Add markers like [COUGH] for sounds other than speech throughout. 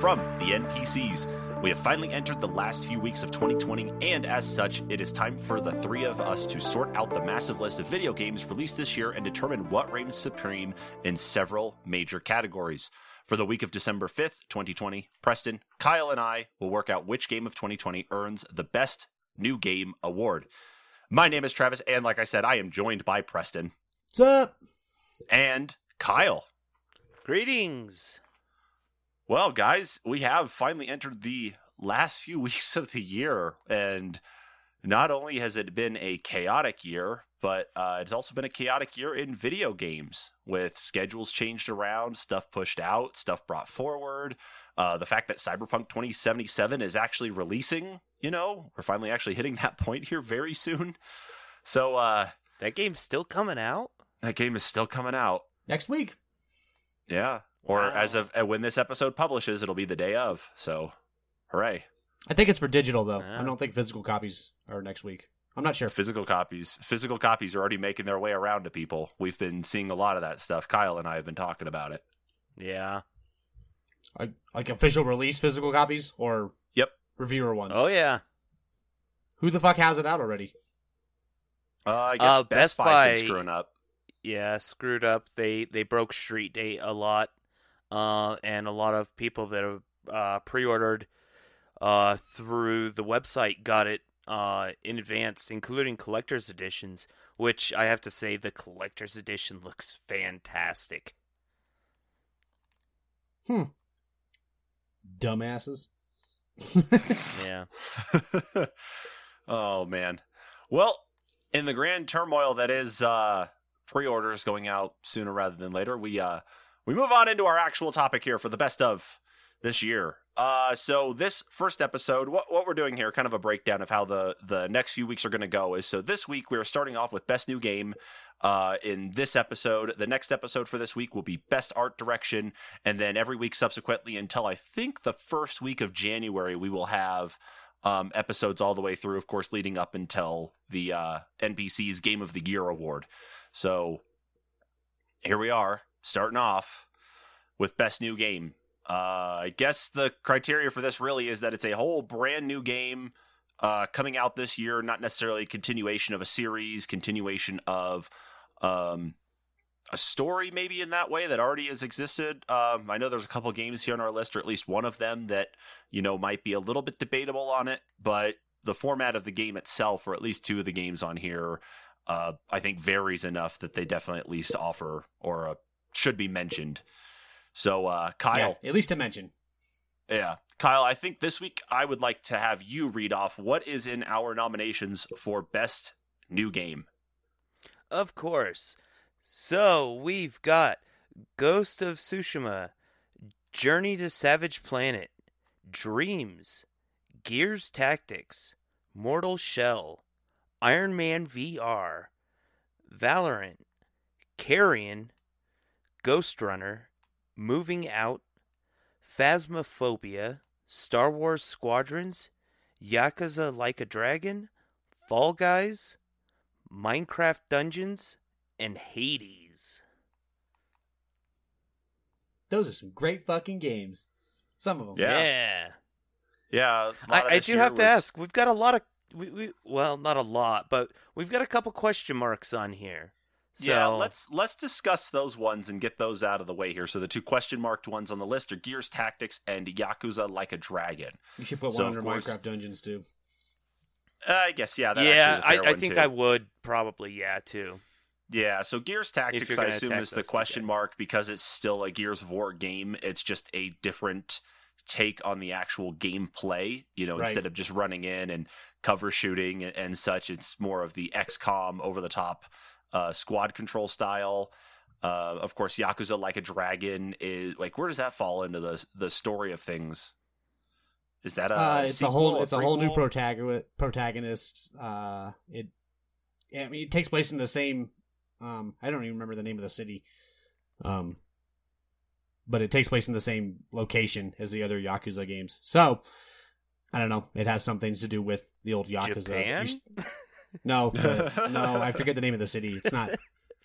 from the NPCs. We have finally entered the last few weeks of 2020, and as such, it is time for the three of us to sort out the massive list of video games released this year and determine what reigns supreme in several major categories. For the week of December 5th, 2020, Preston, Kyle, and I will work out which game of 2020 earns the Best New Game award. My name is Travis, and like I said, I am joined by Preston What's up? and Kyle. Greetings. Well, guys, we have finally entered the last few [LAUGHS] weeks of the year, and not only has it been a chaotic year, but uh, it's also been a chaotic year in video games with schedules changed around, stuff pushed out, stuff brought forward. Uh, the fact that Cyberpunk 2077 is actually releasing, you know, we're finally actually hitting that [LAUGHS] point here very soon. So uh, That game's still coming out? that game is still coming out. Next week. Yeah. Or Wow. as of uh, when this episode publishes, it'll be the day of. So, hooray. I think it's for digital though. Yeah. I don't think physical copies are next week. I'm not sure. physical copies physical copies are already making their way around to people we've been seeing a lot of that stuff kyle and i have been talking about it Yeah. Like, like official release physical copies or Yep. reviewer ones. Oh yeah. Who the fuck has it out already? uh, i guess Uh, best, Best buy's Buy- been screwing up Yeah, screwed up. They they broke Street Date a lot. Uh and a lot of people that have uh pre-ordered uh through the website got it uh in advance, including collector's editions, which I have to say the collector's edition looks fantastic. Dumbasses. Yeah. [LAUGHS] [LAUGHS] oh man well in the grand turmoil that is uh pre-orders going out sooner rather than later we uh we move on into our actual topic here for the best of this year. Uh so this first episode what what we're doing here kind of a breakdown of how the the next few weeks are going to go is so this week we're starting off with best new game uh in this episode. The next episode for this week will be best art direction and then every week subsequently until i think the first week of january we will have um, episodes all the way through, of course, leading up until the uh, NPC's Game of the Year award. So here we are, starting off with Best New Game. Uh, I guess the criteria for this really is that it's a whole brand new game uh, coming out this year, not necessarily a continuation of a series, continuation of um, a story, maybe in that way that already has existed. Um, I know there's a couple games here on our list, or at least one of them that you know might be a little bit debatable on it, but the format of the game itself, or at least two of the games on here, uh, I think varies enough that they definitely at least offer or uh, should be mentioned. So, uh, Kyle, Yeah, at least to mention. yeah. Kyle, I think this week I would like to have you read off what is in our nominations for best new game. Of course. So we've got Ghost of Tsushima, Journey to Savage Planet, Dreams, Gears Tactics, Mortal Shell, Iron Man VR, Valorant, Carrion, Ghost Runner, Moving Out, Phasmophobia, Star Wars Squadrons, Yakuza Like a Dragon, Fall Guys, Minecraft Dungeons, and Hades. Those are some great fucking games. Some of them. Yeah. Yeah. Yeah, I, I do year have to ask. We've got a lot of we, we well, not a lot, but we've got a couple question marks on here. So, Yeah, let's let's discuss those ones and get those out of the way here. So the two question marked ones on the list are Gears Tactics and Yakuza Like a Dragon. You should put So, one of under course- Minecraft Dungeons too. I guess yeah, that yeah, actually is a I, fair I one, think too. I would probably yeah too. Yeah, so Gears Tactics, I assume, is the question guys. mark because it's still a Gears of War game. It's just a different take on the actual gameplay. You know, Right. instead of just running in and cover shooting and, and such, it's more of the XCOM over the top uh, squad control style. Uh, of course, Yakuza Like a Dragon is like where does that fall into the the story of things? Is that a Uh, it's a whole it's a whole new prequel? protagonist. Protagonist. Uh, it. yeah, I mean, it takes place in the same. Um, I don't even remember the name of the city. Um, but it takes place in the same location as the other Yakuza games. So, I don't know. It has some things to do with the old Yakuza. Japan? [LAUGHS] You s- No, [LAUGHS] the- no, I forget the name of the city. It's not.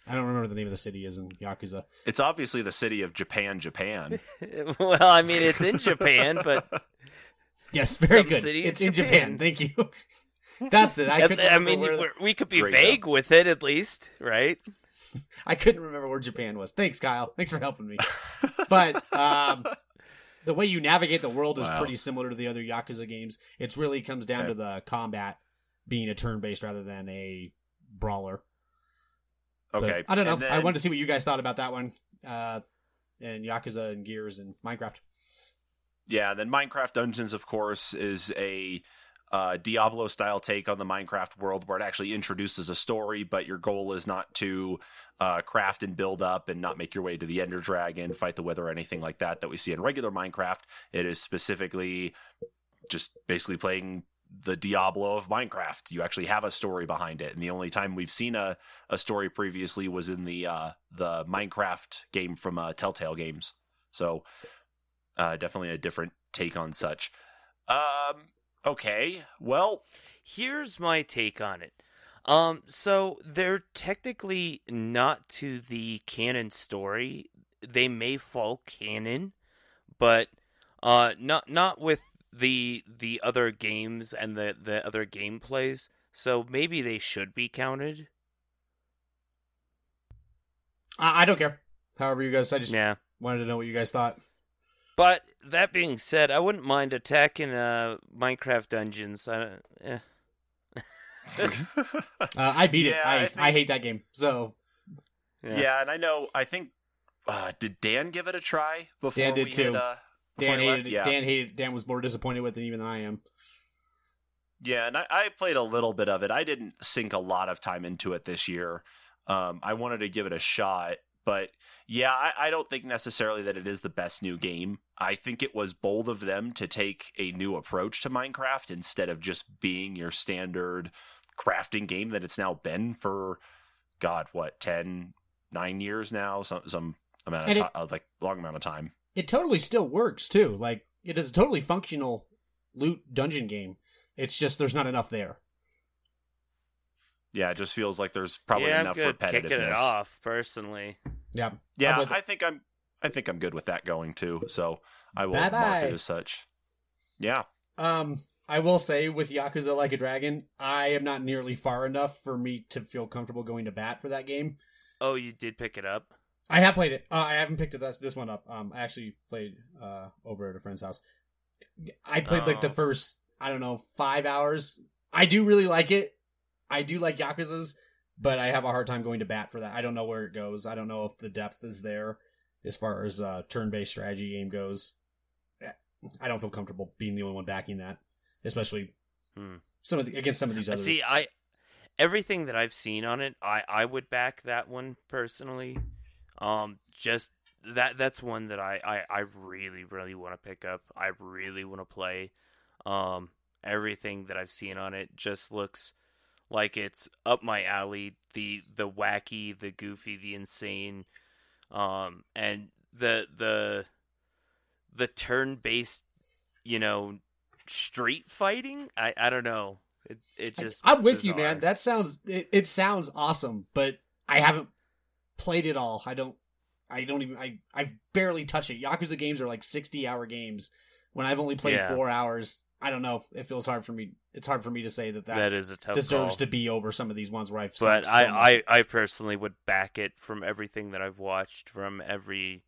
I don't remember the name of the city is in Yakuza. It's obviously the city of Japan, Japan. [LAUGHS] well, I mean, it's in Japan, but [LAUGHS] Yes, very Some good. city It's in in Japan. Japan. Thank you. That's it. I I, couldn't. I remember mean, where, we're- we could be Great vague with it at least, right? I couldn't remember where Japan was. Thanks, Kyle. Thanks for helping me. But um, the way you navigate the world is Wow. pretty similar to the other Yakuza games. It really comes down Okay. to the combat being a turn-based rather than a brawler. But okay. I don't know. and I then- wanted to see what you guys thought about that one. Uh, and Yakuza and Gears and Minecraft. Yeah, then Minecraft Dungeons, of course, is a uh, Diablo style take on the Minecraft world where it actually introduces a story, but your goal is not to uh, craft and build up and not make your way to the Ender Dragon, fight the Wither, or anything like that that we see in regular Minecraft. It is specifically just basically playing the Diablo of Minecraft. You actually have a story behind it, and the only time we've seen a, a story previously was in the uh, the Minecraft game from uh, Telltale Games. So uh, definitely a different take on such. Um, okay, well, Here's my take on it. Um, so they're technically not to the canon story. They may fall canon, but uh, not not with the the other games and the the other gameplays. So maybe they should be counted. I, I don't care. However, you guys. I just Yeah. wanted to know what you guys thought. But that being said, I wouldn't mind attacking uh Minecraft dungeons. I, eh. [LAUGHS] Uh, I beat it. Yeah, I, I I, think- hate that game. So yeah. and I know. I think uh, did Dan give it a try before Dan did we too. Hit, uh, before Dan he left? hated. Yeah, Dan hated. Dan was more disappointed with it even than I am. yeah, and I, I played a little bit of it. I didn't sink a lot of time into it this year. Um, I wanted to give it a shot, but yeah, I, I don't think necessarily that it is the best new game. I think it was bold of them to take a new approach to Minecraft instead of just being your standard crafting game that it's now been for, God, what, 10, 9 years now? Some, some amount of it- time, uh, like long amount of time. It totally still works too. Like it is a totally functional loot dungeon game. It's just there's not enough there. Yeah, it just feels like there's probably yeah, enough I'm good repetitiveness. kicking it off personally. Yeah. Yeah. I think I'm I think I'm good with that going too. So I will Bye-bye. mark it as such. Yeah. Um, I will say with Yakuza Like a Dragon, I am not nearly far enough for me to feel comfortable going to bat for that game. Oh, you did pick it up. I have played it. Uh, I haven't picked this this one up. Um, I actually played uh over at a friend's house. I played like the Oh. first I don't know five hours. I do really like it. I do like Yakuza's, but I have a hard time going to bat for that. I don't know where it goes. I don't know if the depth is there as far as uh, turn-based strategy game goes. I don't feel comfortable being the only one backing that, especially Hmm. some of the, against some of these others. See, I everything that I've seen on it, I I would back that one personally. Um, just that that's one that I I, I really really want to pick up. I really want to play. Um, everything that I've seen on it just looks like it's up my alley. The the wacky, the goofy, the insane, um, and the the the turn based, you know, street fighting. I I don't know. It it just I'm with you, man. That sounds it, it sounds awesome, but I haven't played it all. I don't I don't even I I've barely touched it. Yakuza games are like 60 hour games. When I've only played Yeah. 4 hours, I don't know. It feels hard for me. It's hard for me to say that that, that is a tough deserves call. to be over some of these ones where I've but so I. I, I personally would back it from everything that I've watched from every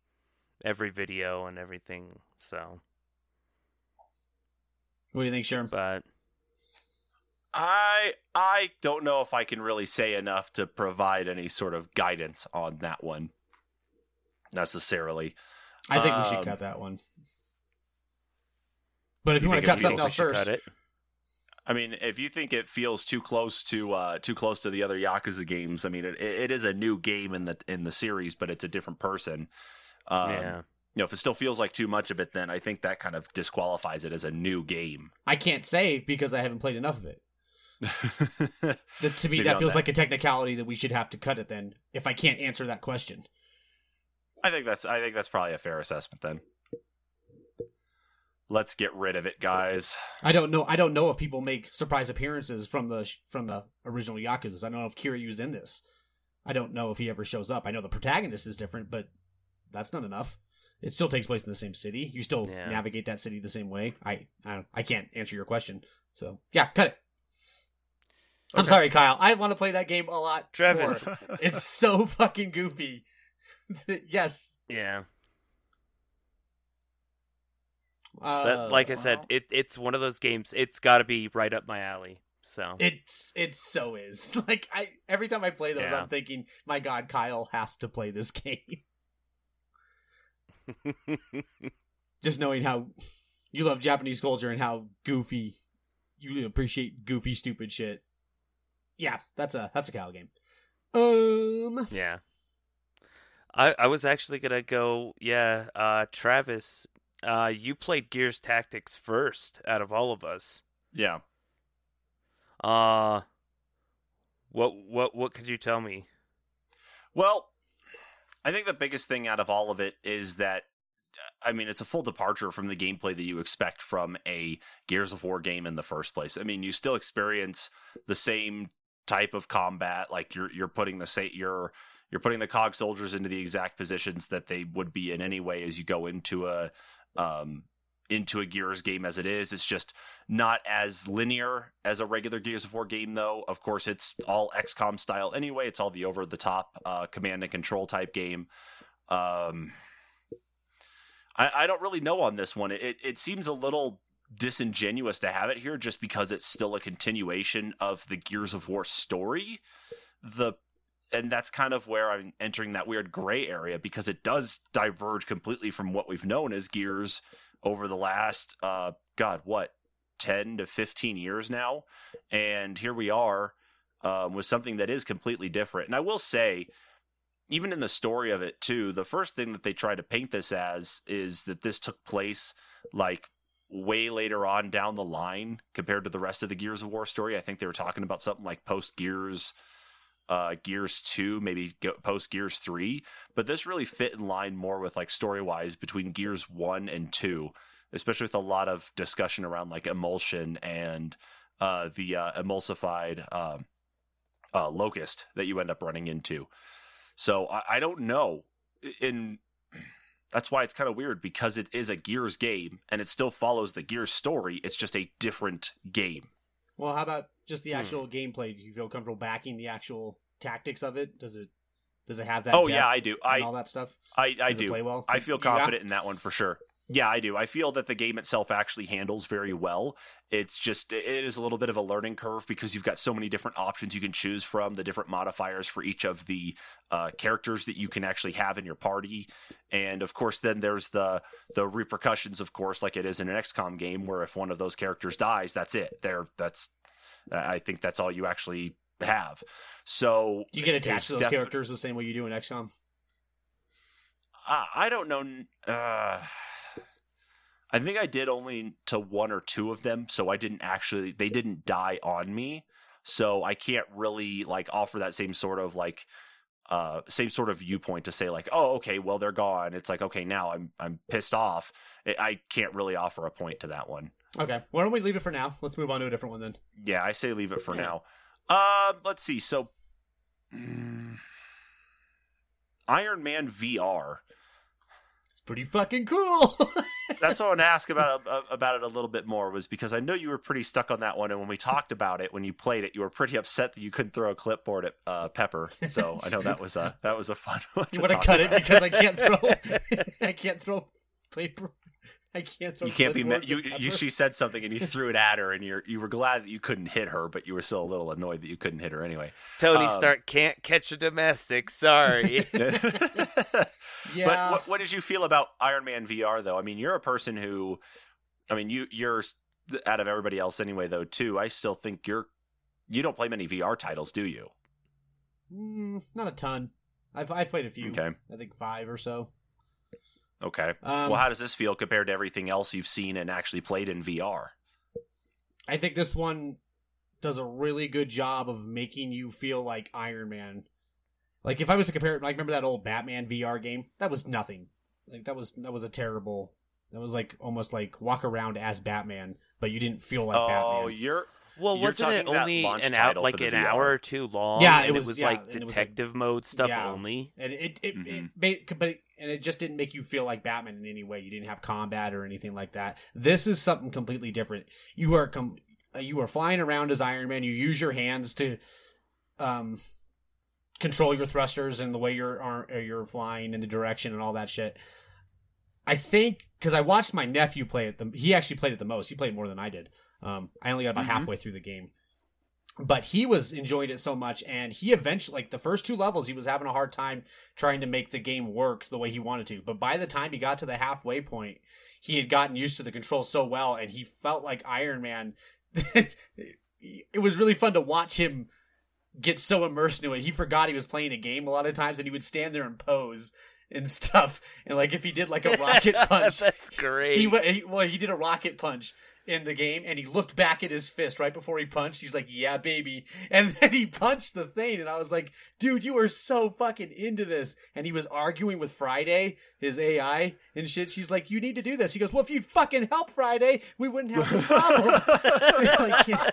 every video and everything. So, What do you think, Sherm? but I I don't know if I can really say enough to provide any sort of guidance on that one necessarily. I think we should Um, cut that one. But if you, you want to think cut something else we should first, cut it. I mean, if you think it feels too close to uh, too close to the other Yakuza games, I mean, it, it is a new game in the in the series, but it's a different person. Um, yeah, You know, if it still feels like too much of it, then I think that kind of disqualifies it as a new game. I can't say because I haven't played enough of it. [LAUGHS] That, to me, Maybe that feels that. like a technicality that we should have to cut it then. If I can't answer that question, I think that's I think that's probably a fair assessment then. Let's get rid of it, guys. I don't know. I don't know if people make surprise appearances from the from the original Yakuza's. I don't know if Kiryu's in this. I don't know if he ever shows up. I know the protagonist is different, but that's not enough. It still takes place in the same city. You still Yeah. navigate that city the same way. I I, I can't answer your question. So yeah, cut it. I'm sorry, Kyle. I want to play that game a lot. Travis. more. [LAUGHS] It's so fucking goofy. [LAUGHS] yes. Yeah. Uh, That, like I said, well. it it's one of those games. It's got to be right up my alley. So It's it so is [LAUGHS] like I every time I play those, Yeah. I'm thinking, my God, Kyle has to play this game. Just knowing how you love Japanese culture and how goofy you appreciate goofy, stupid shit. Yeah, that's a that's a Kyle game. Um, yeah. I I was actually gonna go. Yeah, uh, Travis, uh, you played Gears Tactics first out of all of us. yeah. Uh, what what what could you tell me? Well, I think the biggest thing out of all of it is that I mean, it's a full departure from the gameplay that you expect from a Gears of War game in the first place. I mean, you still experience the same type of combat, like you're you're putting the sa- you're you're putting the cog soldiers into the exact positions that they would be in anyway as you go into a um into a Gears game as it is. It's just not as linear as a regular Gears of War game, though. Of course, it's all XCOM style anyway. It's all the over the top uh, command and control type game. Um, I, I don't really know on this one. It it seems a little disingenuous to have it here just because it's still a continuation of the Gears of War story. The and that's kind of where I'm entering that weird gray area because it does diverge completely from what we've known as Gears over the last uh god what 10 to 15 years now and here we are um, with something that is completely different and i will say even in the story of it too the first thing that they try to paint this as is that this took place like way later on down the line compared to the rest of the gears of war story. I think they were talking about something like post gears uh gears 2 maybe post gears 3 but this really fit in line more with like story wise between gears 1 and 2 especially with a lot of discussion around like emulsion and uh the uh, emulsified um uh locust that you end up running into. So i, I don't know. In that's why it's kind of weird because it is a gears game and it still follows the gears story it's just a different game well, how about just the Hmm. actual gameplay? Do you feel comfortable backing the actual tactics of it? Does it does it have that? oh yeah i do and i all that stuff. i, I Does it do play well. I feel Yeah? confident in that one for sure. Yeah, I do. I feel that the game itself actually handles very well. It's just it is a little bit of a learning curve because you've got so many different options you can choose from, the different modifiers for each of the uh, characters that you can actually have in your party, and of course, then there's the the repercussions, of course, like it is in an XCOM game, where if one of those characters dies, that's it. There, that's I think that's all you actually have. So you get attached to those defi- characters the same way you do in XCOM? I, I don't know. Uh, I think I did only to one or two of them, so I didn't actually. They didn't die on me, so I can't really like offer that same sort of like uh same sort of viewpoint to say like oh okay well they're gone. It's like okay now i'm i'm pissed off. I can't really offer a point to that one. Okay, why don't we leave it for now? Let's move on to a different one then. yeah i say leave it for now. Uh let's see so mm, iron man vr pretty fucking cool. [LAUGHS] that's what I want to ask about uh, about it a little bit more was because I know you were pretty stuck on that one, and when we talked about it, when you played it, you were pretty upset that you couldn't throw a clipboard at uh, Pepper. So I know that was a that was a fun [LAUGHS] one. you to want to cut it because I can't throw. [LAUGHS] I can't throw paper. I can't throw. You can't be mad. You, you she said something and you threw it at her, and you you were glad that you couldn't hit her, but you were still a little annoyed that you couldn't hit her anyway. Tony Um, Stark can't catch a domestic. Sorry. [LAUGHS] [LAUGHS] but Yeah. what, what did you feel about Iron Man VR though? I mean, you're a person who, I mean, you you're out of everybody else anyway though too. I still think you're you don't play many VR titles, do you? Mm, not a ton. I've I've played a few. Okay. I think five or so. Okay. Um, well, how does this feel compared to everything else you've seen and actually played in VR? I think this one does a really good job of making you feel like Iron Man. Like if I was to compare it, like remember that old Batman VR game? That was nothing. Like that was that was a terrible. That was like almost like walk around as Batman, but you didn't feel like oh, Batman. you're Well, You're wasn't it only an hour, like an VR. hour or two long? Yeah, and it was- was yeah, like and it was, like- detective mode stuff Yeah. only. and it it, Mhm. it ba- but it, and it just didn't make you feel like Batman in any way. You didn't have combat or anything like that. This is something completely different. You are com- uh, you are flying around as Iron Man. You use your hands to um control your thrusters and the way you're are, uh, you're flying in the direction and all that shit. I think because I watched my nephew play it. The, he actually played it the most. He played more than I did. Um, I only got about Mhm. halfway through the game but he was enjoying it so much and he eventually like the first two levels he was having a hard time trying to make the game work the way he wanted to. But by the time he got to the halfway point he had gotten used to the controls so well and he felt like iron man. [LAUGHS] It was really fun to watch him get so immersed into it. He forgot he was playing a game a lot of times and he would stand there and pose and stuff. And like if he did like a [LAUGHS] rocket punch That's great. he, he well he did a rocket punch in the game and he looked back at his fist right before he punched. He's like yeah baby. And then he punched the thing and i was like dude you are so fucking into this. And he was arguing with friday his ai and shit. She's like you need to do this. He goes well if you'd fucking help friday we wouldn't have this problem. [LAUGHS] [LAUGHS] Like, yeah.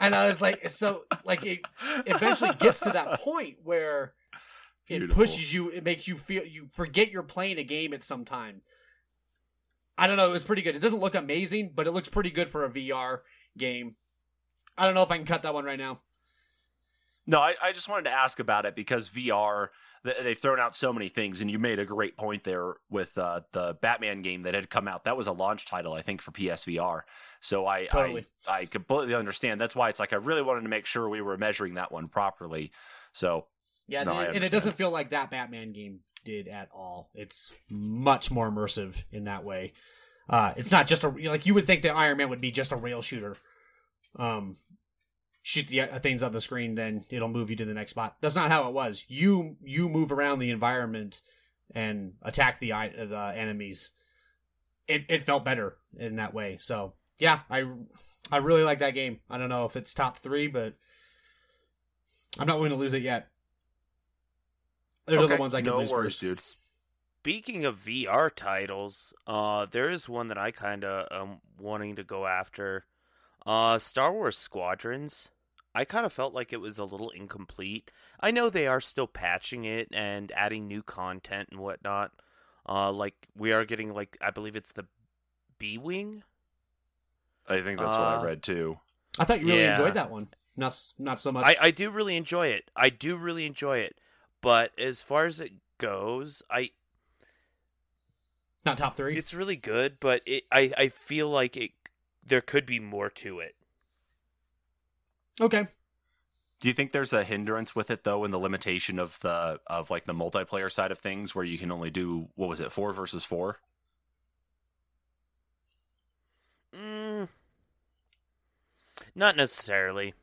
and i was like so like it eventually gets to that point where it Beautiful. pushes you it makes you feel you forget you're playing a game at some time i don't know it was pretty good it doesn't look amazing but it looks pretty good for a vr game i don't know if i can cut that one right now No, I, I just wanted to ask about it because VR, they've thrown out so many things, and you made a great point there with uh, the Batman game that had come out. That was a launch title, I think, for PSVR. So I, Totally. I I completely understand. That's why it's like I really wanted to make sure we were measuring that one properly. So yeah No, and, it doesn't feel like that batman game did at all. It's much more immersive in that way. Uh it's not just a like you would think that iron man would be just a rail shooter. Um shoot the uh, things on the screen then it'll move you to the next spot. That's not how it was. You you move around the environment and attack the the enemies. It it felt better in that way. So yeah i i really like that game. I don't know if it's top 3 but i'm not willing to lose it yet there's Okay, other ones i can no lose worries, first. dude. Speaking of VR titles, uh, there is one that I kind of am wanting to go after. Uh, Star Wars Squadrons. I kind of felt like it was a little incomplete. I know they are still patching it and adding new content and whatnot. Uh, like we are getting like I believe it's the B wing. I think that's what I Uh, read too. I thought you really Yeah. enjoyed that one. Not not so much. I, I do really enjoy it. I do really enjoy it. But as far as it goes, I not top three. it's really good, but it I, I feel like it there could be more to it. okay. Do you think there's a hindrance with it though in the limitation of the of like the multiplayer side of things where you can only do what was it four versus four? Mm, not necessarily.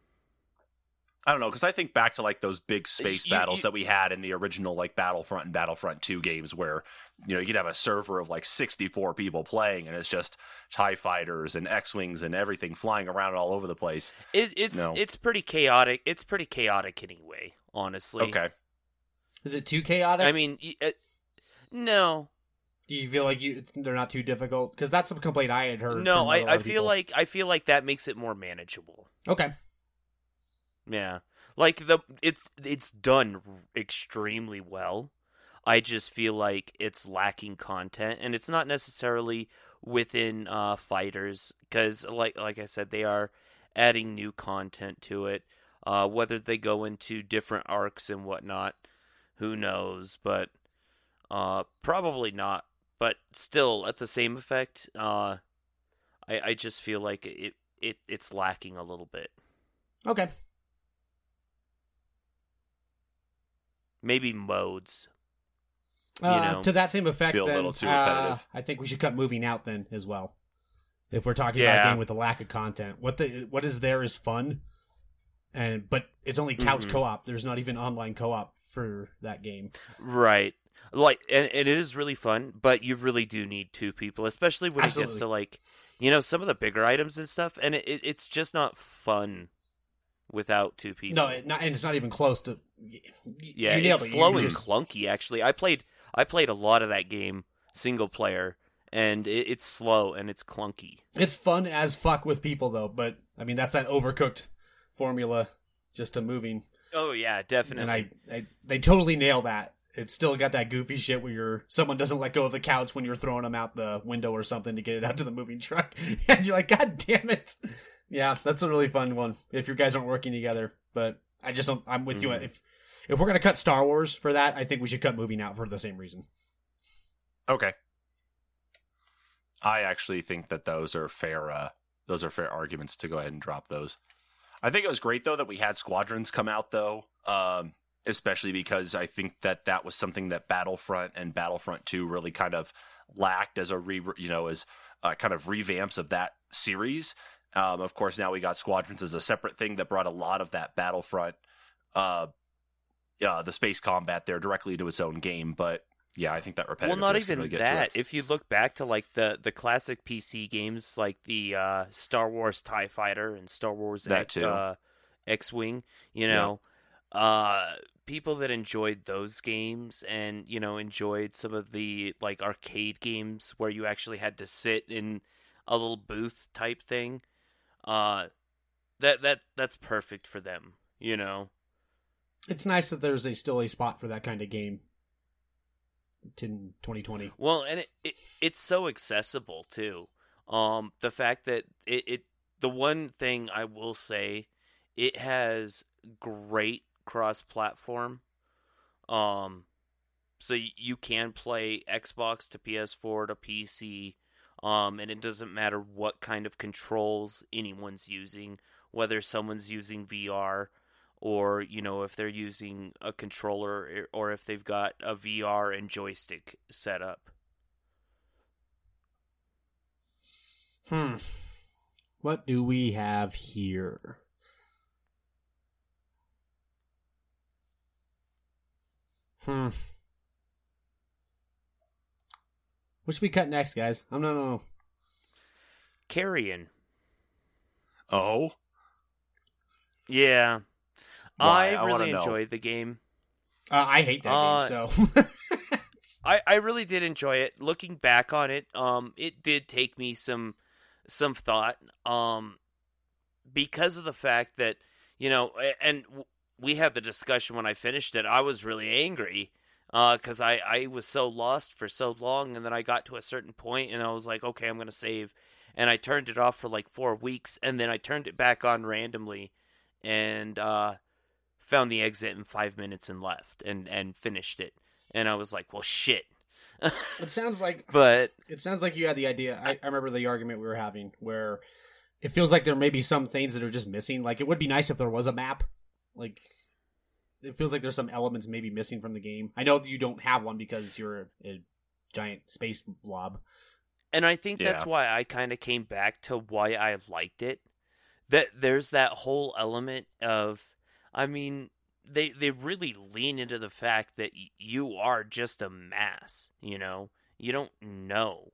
I don't know because I think back to like those big space You- battles you- that we had in the original like Battlefront and Battlefront Two games, where you know you'd have a server of like sixty four people playing, and it's just Tie fighters and X wings and everything flying around all over the place. It, it's No. it's pretty chaotic. It's pretty chaotic anyway. Honestly. Okay, Is it too chaotic? I mean, it, no, do you feel like you they're not too difficult? Because that's a complaint I had heard. no. from a I, I feel people. like I feel like that makes it more manageable. okay. Yeah. Like the it's it's done extremely well. I just feel like it's lacking content and it's not necessarily within uh fighters cuz like like I said they are adding new content to it. Uh whether they go into different arcs and whatnot, who knows, but uh probably not. But still at the same effect, uh I I just feel like it it it's lacking a little bit. Okay. Maybe modes. Uh, know, to that same effect, feel a little too uh, repetitive. I think we should cut moving out then as well. If we're talking about a game with the lack of content, what the what is there is fun, and but it's only couch Mhm. co-op. There's not even online co-op for that game. Right. Like and, and it is really fun, but you really do need two people, especially when it gets to like you know, some of the bigger items and stuff, and it, it it's just not fun without two people. No, it not, and it's not even close to. yeah, you it's it. slow and just- clunky actually. I played I played a lot of that game single player and it, it's slow and it's clunky. It's fun as fuck with people though, but I mean, that's that overcooked formula just to moving. Oh yeah, definitely. And I, I they totally nail that. It's still got that goofy shit where you're someone doesn't let go of the couch when you're throwing them out the window or something to get it out to the moving truck, [LAUGHS] and you're like, God damn it! Yeah, that's a really fun one if you guys aren't working together. But I just don't. I'm with you. Mhm. If if we're gonna cut Star Wars for that, I think we should cut moving out for the same reason. Okay. I actually think that those are fair. Uh, those are fair arguments to go ahead and drop those. I think it was great though that we had squadrons come out though, um, especially because I think that that was something that Battlefront and Battlefront Two really kind of lacked as a re, you know, as uh, kind of revamps of that series. Um, of course, now we got squadrons as a separate thing that brought a lot of that Battlefront, uh, uh, the space combat there directly to its own game. But yeah, I think that repetitive. well, not even really that. If you look back to like the the classic PC games, like the uh, Star Wars Tie Fighter and Star Wars That X, uh, X-wing, you Yeah. know, uh, people that enjoyed those games and you know enjoyed some of the like arcade games where you actually had to sit in a little booth type thing, uh, that that that's perfect for them. You know, It's nice that there's a still a spot for that kind of game. In 2020, Well, and it, it it's so accessible too. Um, the fact that it, it the one thing I will say, it has great cross platform. Um, so you can play Xbox to PS4 to PC. Um, and it doesn't matter what kind of controls anyone's using, whether someone's using VR or you know if they're using a controller or if they've got a VR and joystick set up. hmm. What do we have here? Hmm. What should we cut next, guys? I don't know. Carrion. Oh, Yeah. Why? I I wanna really know. enjoyed the game. Uh, I hate that Uh, game. So [LAUGHS] I, I really did enjoy it. Looking back on it, um, it did take me some some thought, um, because of the fact that you know, and we had the discussion when I finished it. I was really angry because I I was so lost for so long, and then I got to a certain point, and I was like, okay, I'm gonna save, and I turned it off for like four weeks, and then I turned it back on randomly, and uh, found the exit in five minutes and left, and and finished it and I was like, well, shit. it sounds like [LAUGHS] but it sounds like you had the idea. I, I remember the argument we were having where it feels like there may be some things that are just missing. Like it would be nice if there was a map. Like it feels like there's some elements maybe missing from the game. I know that you don't have one because you're a giant space blob. and I think that's why I kind of came back to why I liked it. That there's that whole element of, I mean, they they really lean into the fact that y- you are just a mass. You know, you don't know.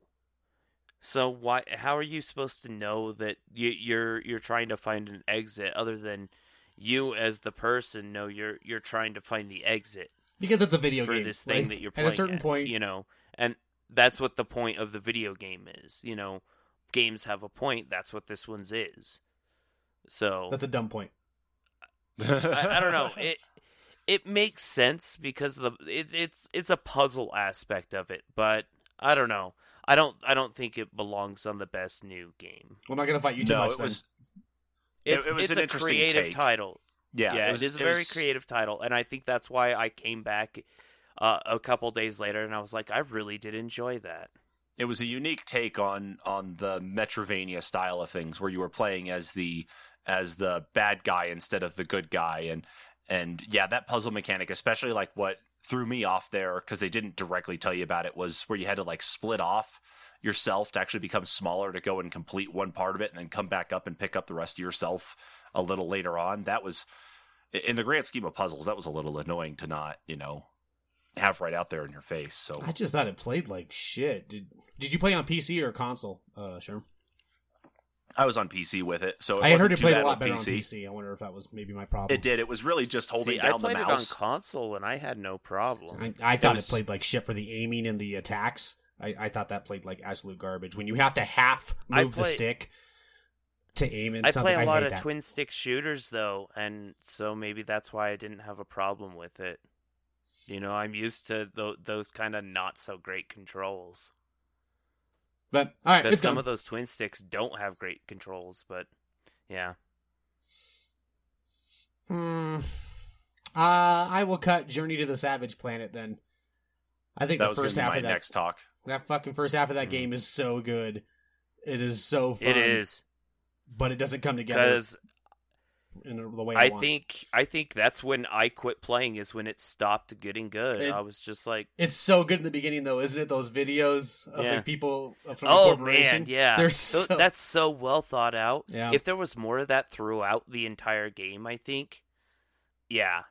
So why? How are you supposed to know that you, you're you're trying to find an exit other than you as the person know you're you're trying to find the exit? Because it's a video for game. this thing right? that you're playing. At a certain as, point, you know and that's what the point of the video game is you know games have a point that's what this one's is so that's a dumb point. I, I don't know [LAUGHS] it it makes sense because of the it, it's it's a puzzle aspect of it but i don't know i don't i don't think it belongs on the best new game I'm not gonna fight you too no, much. it then. was. It- It- it was it's an a interesting creative take. title Yeah, yeah, it, was, it is a very was- creative title, and I think that's why I came back uh, a couple days later, and I was like, I really did enjoy that. It was a unique take on on the Metroidvania style of things, where you were playing as the as the bad guy instead of the good guy, and and yeah, that puzzle mechanic, especially like what threw me off there because they didn't directly tell you about it, was where you had to like split off yourself to actually become smaller to go and complete one part of it, and then come back up and pick up the rest of yourself a little later on. That was in the grand scheme of puzzles, that was a little annoying to not you know have right out there in your face. So I just thought it played like shit. Did Did you play on PC or console, uh, Sherm? I was on PC with it, so it I heard wasn't it too played a lot with better on PC. I wonder if that was maybe my problem. It did. It was really just holding See, down I played the it on console, and I had no problem. I, I thought it, was- played like shit for the aiming and the attacks. I, I thought that played like absolute garbage. When you have to half I move the stick, to aim and I something. play a lot of that. twin stick shooters though, and so maybe that's why I didn't have a problem with it. You know, I'm used to th- those kind of not so great controls. But all right, Because some done. of those twin sticks don't have great controls, but yeah. Hmm. Uh, I will cut Journey to the Savage Planet then. I think That the was going first to be half my of that next talk. That fucking first half of that Mhm. game is so good. It is so fun. It is but it doesn't come together because in the way I, I think I think that's when I quit playing is when it stopped getting good. It- I was just like, it's so good in the beginning though, isn't it? Those videos of Yeah. like people uh, from the oh corporation. man, yeah, They're so- [LAUGHS] that's so well thought out. Yeah. If there was more of that throughout the entire game, I think, yeah,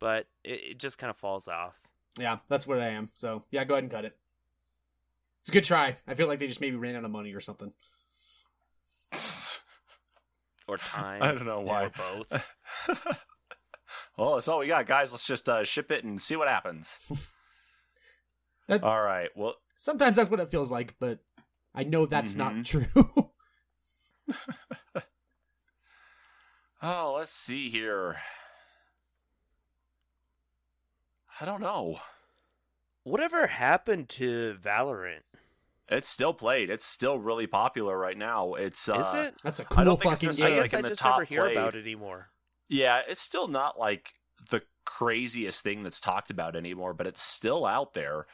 but it, it just kind of falls off. Yeah, that's what I am. So yeah, go ahead and cut it. It's a good try. I feel like they just maybe ran out of money or something. Or time. [LAUGHS] I don't know why. Or both. [LAUGHS] well, that's all we got, guys. Let's just uh, ship it and see what happens. [LAUGHS] That- all right. Well, Sometimes that's what it feels like, but I know that's Mhm. not true. oh, let's see here. I don't know. Whatever happened to Valorant? It's still played. It's still really popular right now. It's uh, Is it? that's a I don't cool think it's fucking I game. guess like I just never hear played. about it anymore. Yeah, it's still not like the craziest thing that's talked about anymore, but it's still out there.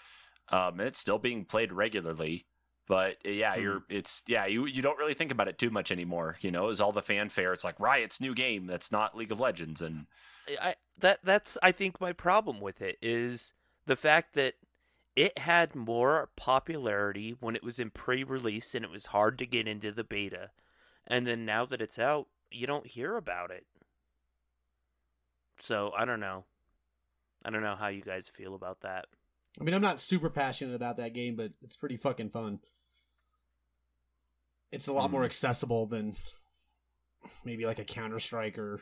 Um, and it's still being played regularly. But uh, yeah, Hmm. you're it's yeah, you you don't really think about it too much anymore. You know, is all the fanfare. It's like Riot's new game that's not League of Legends, and I that that's I think my problem with it is the fact that it had more popularity when it was in pre-release and it was hard to get into the beta. And then now that it's out, you don't hear about it. So, I don't know. I don't know how you guys feel about that. I mean, I'm not super passionate about that game, but it's pretty fucking fun. It's a lot more Hmm. accessible than maybe like a Counter Strike or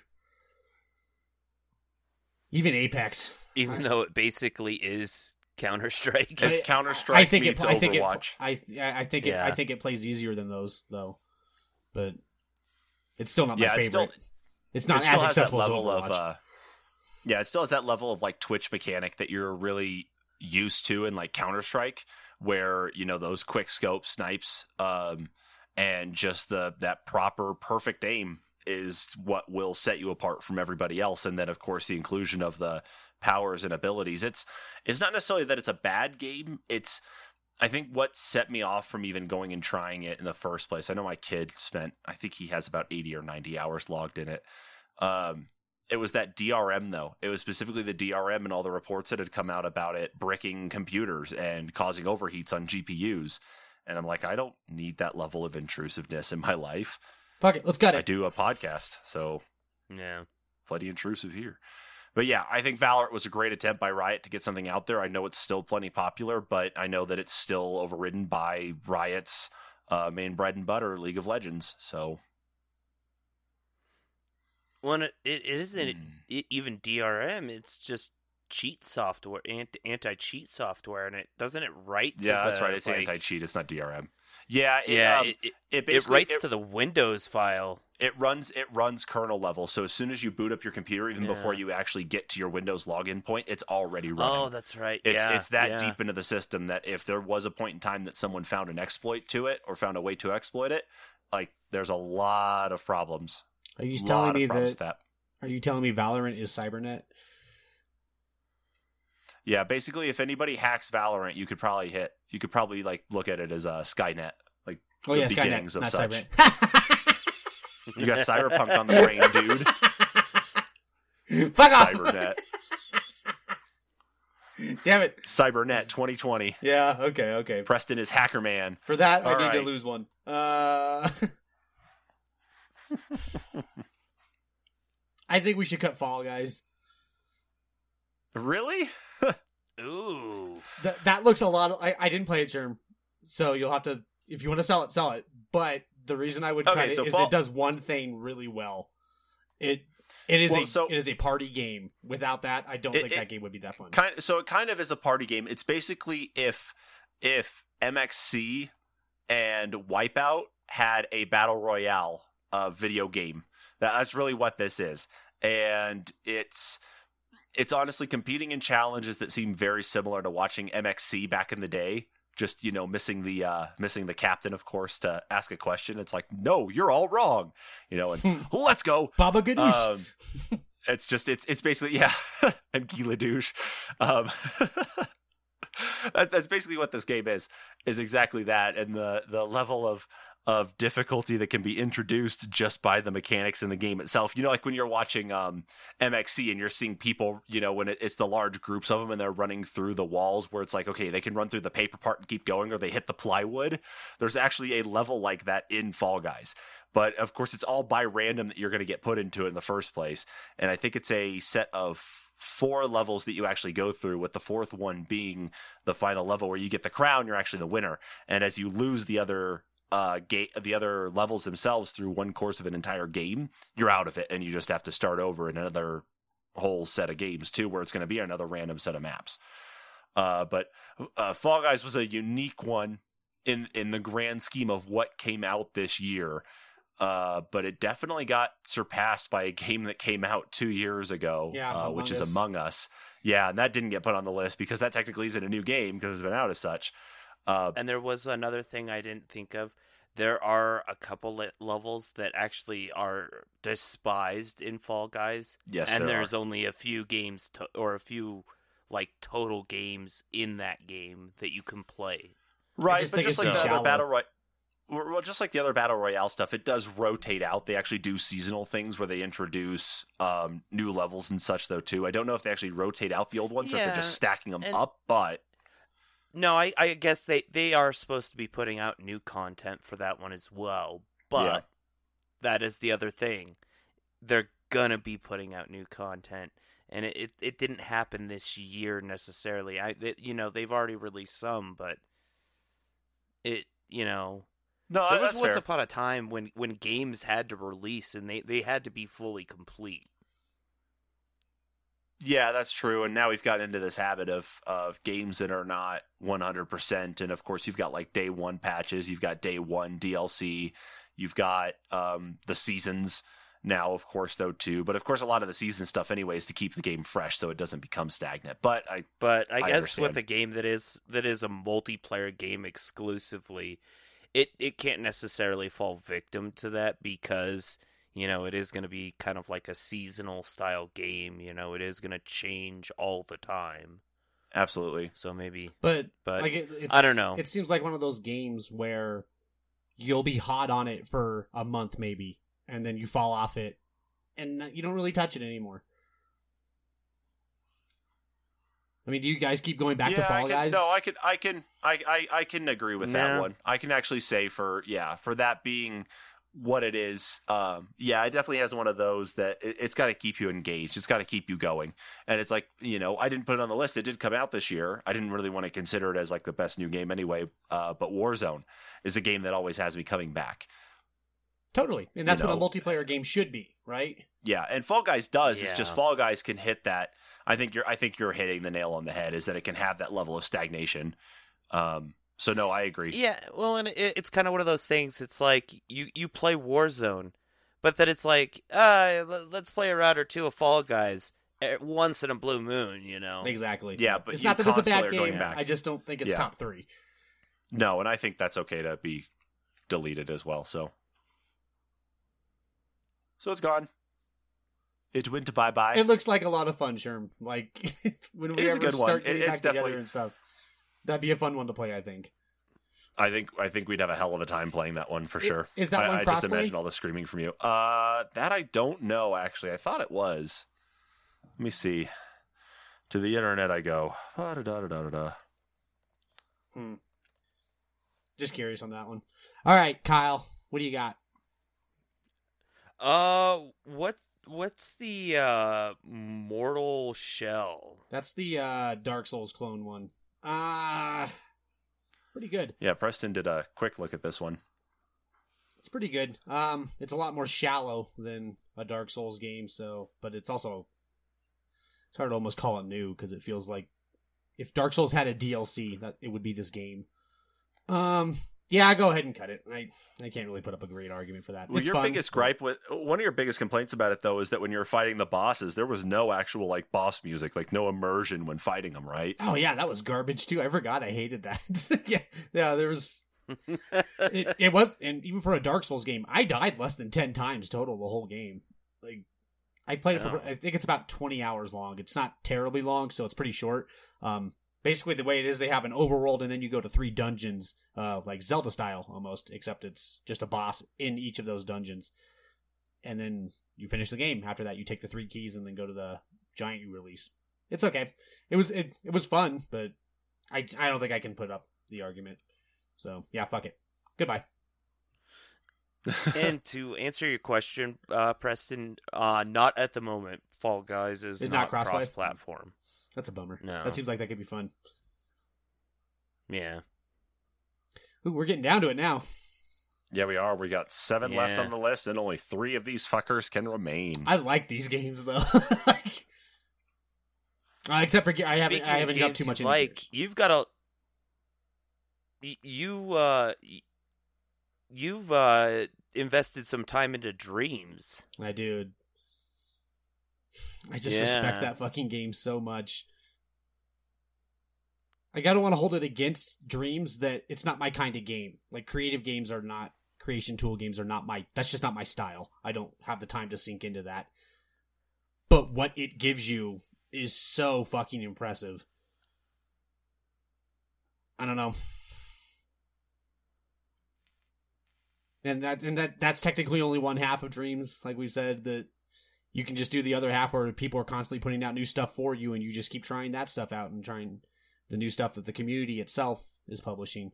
even Apex. Even though it basically is Counter-Strike. it's I- Counter I think meets it. I think it. I I think it. I think it plays easier than those though, but it's still not my Yeah, it's favorite. still- it's not it still as has that accessible as level Overwatch. of uh, yeah, it still has that level of like Twitch mechanic that you're really used to in like Counter Strike, where you know those quick scope snipes, um, and just the that proper perfect aim is what will set you apart from everybody else. And then of course the inclusion of the powers and abilities. It's it's not necessarily that it's a bad game. It's I think what set me off from even going and trying it in the first place. I know my kid spent I think he has about 80 or 90 hours logged in it. Um it was that DRM though. It was specifically the DRM and all the reports that had come out about it bricking computers and causing overheats on GPUs. And I'm like, I don't need that level of intrusiveness in my life. Fuck it, let's cut it. I do a podcast, so yeah. plenty intrusive here. But yeah, I think Valorant was a great attempt by Riot to get something out there. I know it's still plenty popular, but I know that it's still overridden by Riot's uh, main bread and butter, League of Legends. So Well, it, it isn't hmm. e- even DRM. It's just cheat software, anti cheat software, and it doesn't it write. To yeah, that's the, right. It's like- anti-cheat. It's not DRM. Yeah, it, Yeah, um, it, it, it it writes it, to the Windows file. it runs it runs kernel level. So as soon as you boot up your computer, even before you actually get to your Windows login point, it's already running. Oh, that's right. It's yeah, it's that yeah. deep into the system that if there was a point in time that someone found an exploit to it or found a way to exploit it, like there's a lot of problems. Are you telling me problems that? that. Are you telling me Valorant is Cybernet? Yeah, basically, if anybody hacks Valorant, you could probably hit. You could probably like look at it as a Skynet. Like Oh The yeah, Skynet, beginnings of such. [LAUGHS] You got Cyberpunk on the brain, dude. [LAUGHS] Fuck off! Cybernet, [LAUGHS] Damn it. Cybernet 2020. Yeah. Okay. Okay. Preston is Hacker Man. For that, I All need to lose one. Uh, I think we should cut Fall Guys. Really? Ooh. That that looks a lot. Of, I I didn't play it, Sherm, so you'll have to if you want to sell it, sell it. But the reason I would Okay, cut it so is Fall- it does one thing really well. It it is Well, a so- it is a party game. Without that, I don't It- think it- that game would be that fun. kind so it kind of is a party game. It's basically if if MXC and Wipeout had a battle royale uh, video game. That, that's really what this is, and it's it's honestly competing in challenges that seem very similar to watching MXC back in the day. Just you know, missing the uh, missing the captain, of course, to ask a question. It's like, no, you're all wrong, you know, and [LAUGHS] let's go. Baba Ganoush. Um, it's just it's it's basically yeah, [LAUGHS] and Gila douche. Um, [LAUGHS] that, that's basically what this game is. Is exactly that, and the the level of of difficulty that can be introduced just by the mechanics in the game itself. You know, like when you're watching um, MXC and you're seeing people, you know, when it, it's the large groups of them and they're running through the walls where it's like, okay, they can run through the paper part and keep going, or they hit the plywood. There's actually a level like that in Fall Guys. But of course, it's all by random that you're going to get put into it in the first place. And I think it's a set of four levels that you actually go through, with the fourth one being the final level where you get the crown, you're actually the winner. And as you lose the other uh gate the other levels themselves through one course of an entire game, you're out of it and you just have to start over in another whole set of games too, where it's going to be another random set of maps. Uh, but uh, Fall Guys was a unique one in in the grand scheme of what came out this year. Uh, but it definitely got surpassed by a game that came out two years ago, Yeah, uh, which is Among Us. Among Us. Yeah, and that didn't get put on the list because that technically isn't a new game because it's been out as such. Uh, And there was another thing I didn't think of. There are a couple le- levels that actually are despised in Fall Guys, yes, and there there's are. only a few games to- or a few like total games in that game that you can play. right, just but just like too the other battle royale. Well, just like the other battle royale stuff, it does rotate out. They actually do seasonal things where they introduce um, new levels and such, though. Too. I don't know if they actually rotate out the old ones or if they're just stacking them and- up. But No, I, I guess they, they are supposed to be putting out new content for that one as well. But Yeah. that is the other thing. They're gonna be putting out new content. And it, it, it didn't happen this year necessarily. I it, you know, they've already released some, but it you know no, there was once fair. upon a time when, when games had to release and they, they had to be fully complete. Yeah, that's true. And now we've gotten into this habit of of games that are not 100%. And of course, you've got like day one patches, you've got day one DLC, you've got um, the seasons now, of course, though, too. But of course, a lot of the season stuff, anyways, to keep the game fresh so it doesn't become stagnant. But I, But I, I guess understand. with a game that is that is a multiplayer game exclusively, it it can't necessarily fall victim to that because you know it is going to be kind of like a seasonal style game. You know, it is going to change all the time. absolutely. So maybe, but but like it, it's, I don't know. It seems like one of those games where you'll be hot on it for a month maybe, and then you fall off it, and you don't really touch it anymore. I mean, do you guys keep going back to yeah, I Fall can, Guys? No, I can, I can, I, I, I can agree with that one. I can actually say for yeah, for that being what it is. Um, yeah, it definitely has one of those that it, it's got to keep you engaged. It's got to keep you going. And it's like you know, I didn't put it on the list. It did come out this year. I didn't really want to consider it as like the best new game anyway. Uh, but Warzone is a game that always has me coming back. Totally, and that's You what a multiplayer game should be, right? Yeah, and Fall Guys does. It's just Fall Guys can hit that. I think you're. I think you're hitting the nail on the head. Is that it can have that level of stagnation. Um. So no, I agree. yeah. Well, and it, it's kind of one of those things. It's like you you play Warzone, but then it's like, uh, let's play a round or two of Fall Guys once in a blue moon. You know, Exactly. Yeah, but it's not that it's a bad game. back. I just don't think it's Yeah. top three. No, and I think that's okay to be deleted as well. So, so it's gone. It went to bye bye. It looks like a lot of fun, Sherm. Like [LAUGHS] when we It is a ever good one. start It- getting it's back together definitely- and stuff, that'd be a fun one to play. I think. I think I think we'd have a hell of a time playing that one for I- sure. is that I, one I just imagine all the screaming from you. Uh, that I don't know. Actually, I thought it was. Let me see. To the internet I go. Da-da-da-da-da-da. Just curious on that one. All right, Kyle, what do you got? Uh, what what's the uh Mortal Shell? That's the uh, Dark Souls clone one. Ah, pretty good. Yeah, Preston did a quick look at this one. It's pretty good. Um, it's a lot more shallow than a Dark Souls game, so but it's also it's hard to almost call it new because it feels like if Dark Souls had a DLC, that it would be this game. Um, Yeah, go ahead and cut it. I I can't really put up a great argument for that. Well, it's your fun, biggest gripe with one of your biggest complaints about it though is that when you're fighting the bosses, there was no actual like boss music, like no immersion when fighting them, right? Oh yeah, that was garbage too. I forgot I hated that. [LAUGHS] yeah, yeah, there was. [LAUGHS] It, it was, and even for a Dark Souls game, I died less than ten times total the whole game. Like, I played it for. I think it's about twenty hours long. It's not terribly long, so it's pretty short. Um, basically the way it is, they have an overworld, and then you go to three dungeons, uh, like Zelda style almost, except it's just a boss in each of those dungeons, and then you finish the game. After that, you take the three keys and then go to the giant you release. It's okay. It was it, it was fun, but I I don't think I can put up the argument. So yeah, fuck it. Goodbye. [LAUGHS] and to answer your question, uh, Preston, uh, not at the moment. Fall Guys is It's not, not cross-play? cross-platform. That's a bummer. No. That seems like that could be fun. Yeah. Ooh, we're getting down to it now. yeah, we are. We got seven left on the list, and only three of these fuckers can remain. I like these games though. [LAUGHS] like, uh, except for I haven't I haven't jumped too much you into like Gears. you've got a you uh you've uh invested some time into Dreams. I do. I just respect that fucking game so much. Like I don't want to hold it against Dreams that it's not my kind of game. Like creative games are not creation tool games are not my that's just not my style. I don't have the time to sink into that. But what it gives you is so fucking impressive. I don't know. And that and that that's technically only one half of Dreams, like we've said that you can just do the other half where people are constantly putting out new stuff for you and you just keep trying that stuff out and trying the new stuff that the community itself is publishing.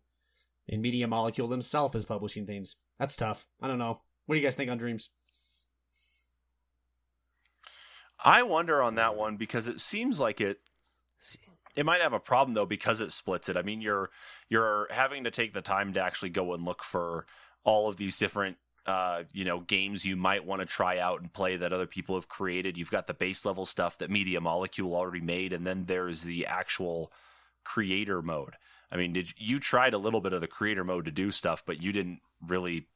And Media Molecule themselves is publishing things. That's tough. I don't know. What do you guys think on Dreams? I wonder on that one because it seems like it it might have a problem though because it splits it. I mean, you're you're having to take the time to actually go and look for all of these different uh, you know, games you might want to try out and play that other people have created. You've got the base level stuff that Media Molecule already made, and then there's the actual creator mode. I mean, did you tried a little bit of the creator mode to do stuff, but you didn't really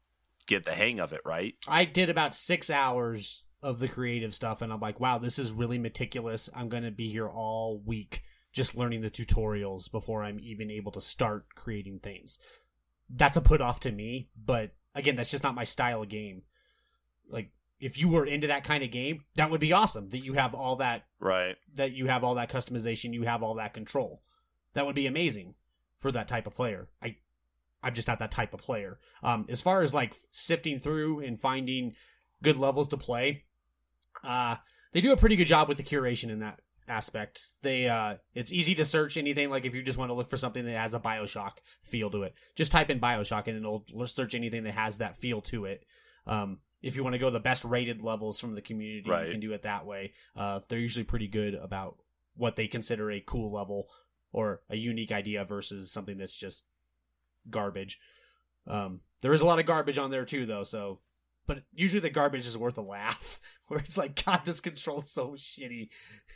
get the hang of it, right? I did about six hours of the creative stuff, and I'm like, wow, this is really meticulous. I'm going to be here all week just learning the tutorials before I'm even able to start creating things. That's a put off to me, but again, that's just not my style of game. Like, if you were into that kind of game, that would be awesome. That you have all that Right. that you have all that customization, you have all that control. That would be amazing for that type of player. I I'm just not that type of player. Um as far as like sifting through and finding good levels to play, uh they do a pretty good job with the curation in that aspect. They uh it's easy to search anything like if you just want to look for something that has a BioShock feel to it. Just type in BioShock and it'll search anything that has that feel to it. Um if you want to go the best rated levels from the community, Right. you can do it that way. Uh, they're usually pretty good about what they consider a cool level or a unique idea versus something that's just garbage. Um, there is a lot of garbage on there too, though. So, but usually the garbage is worth a laugh. [LAUGHS] Where it's like, God, this control's so shitty.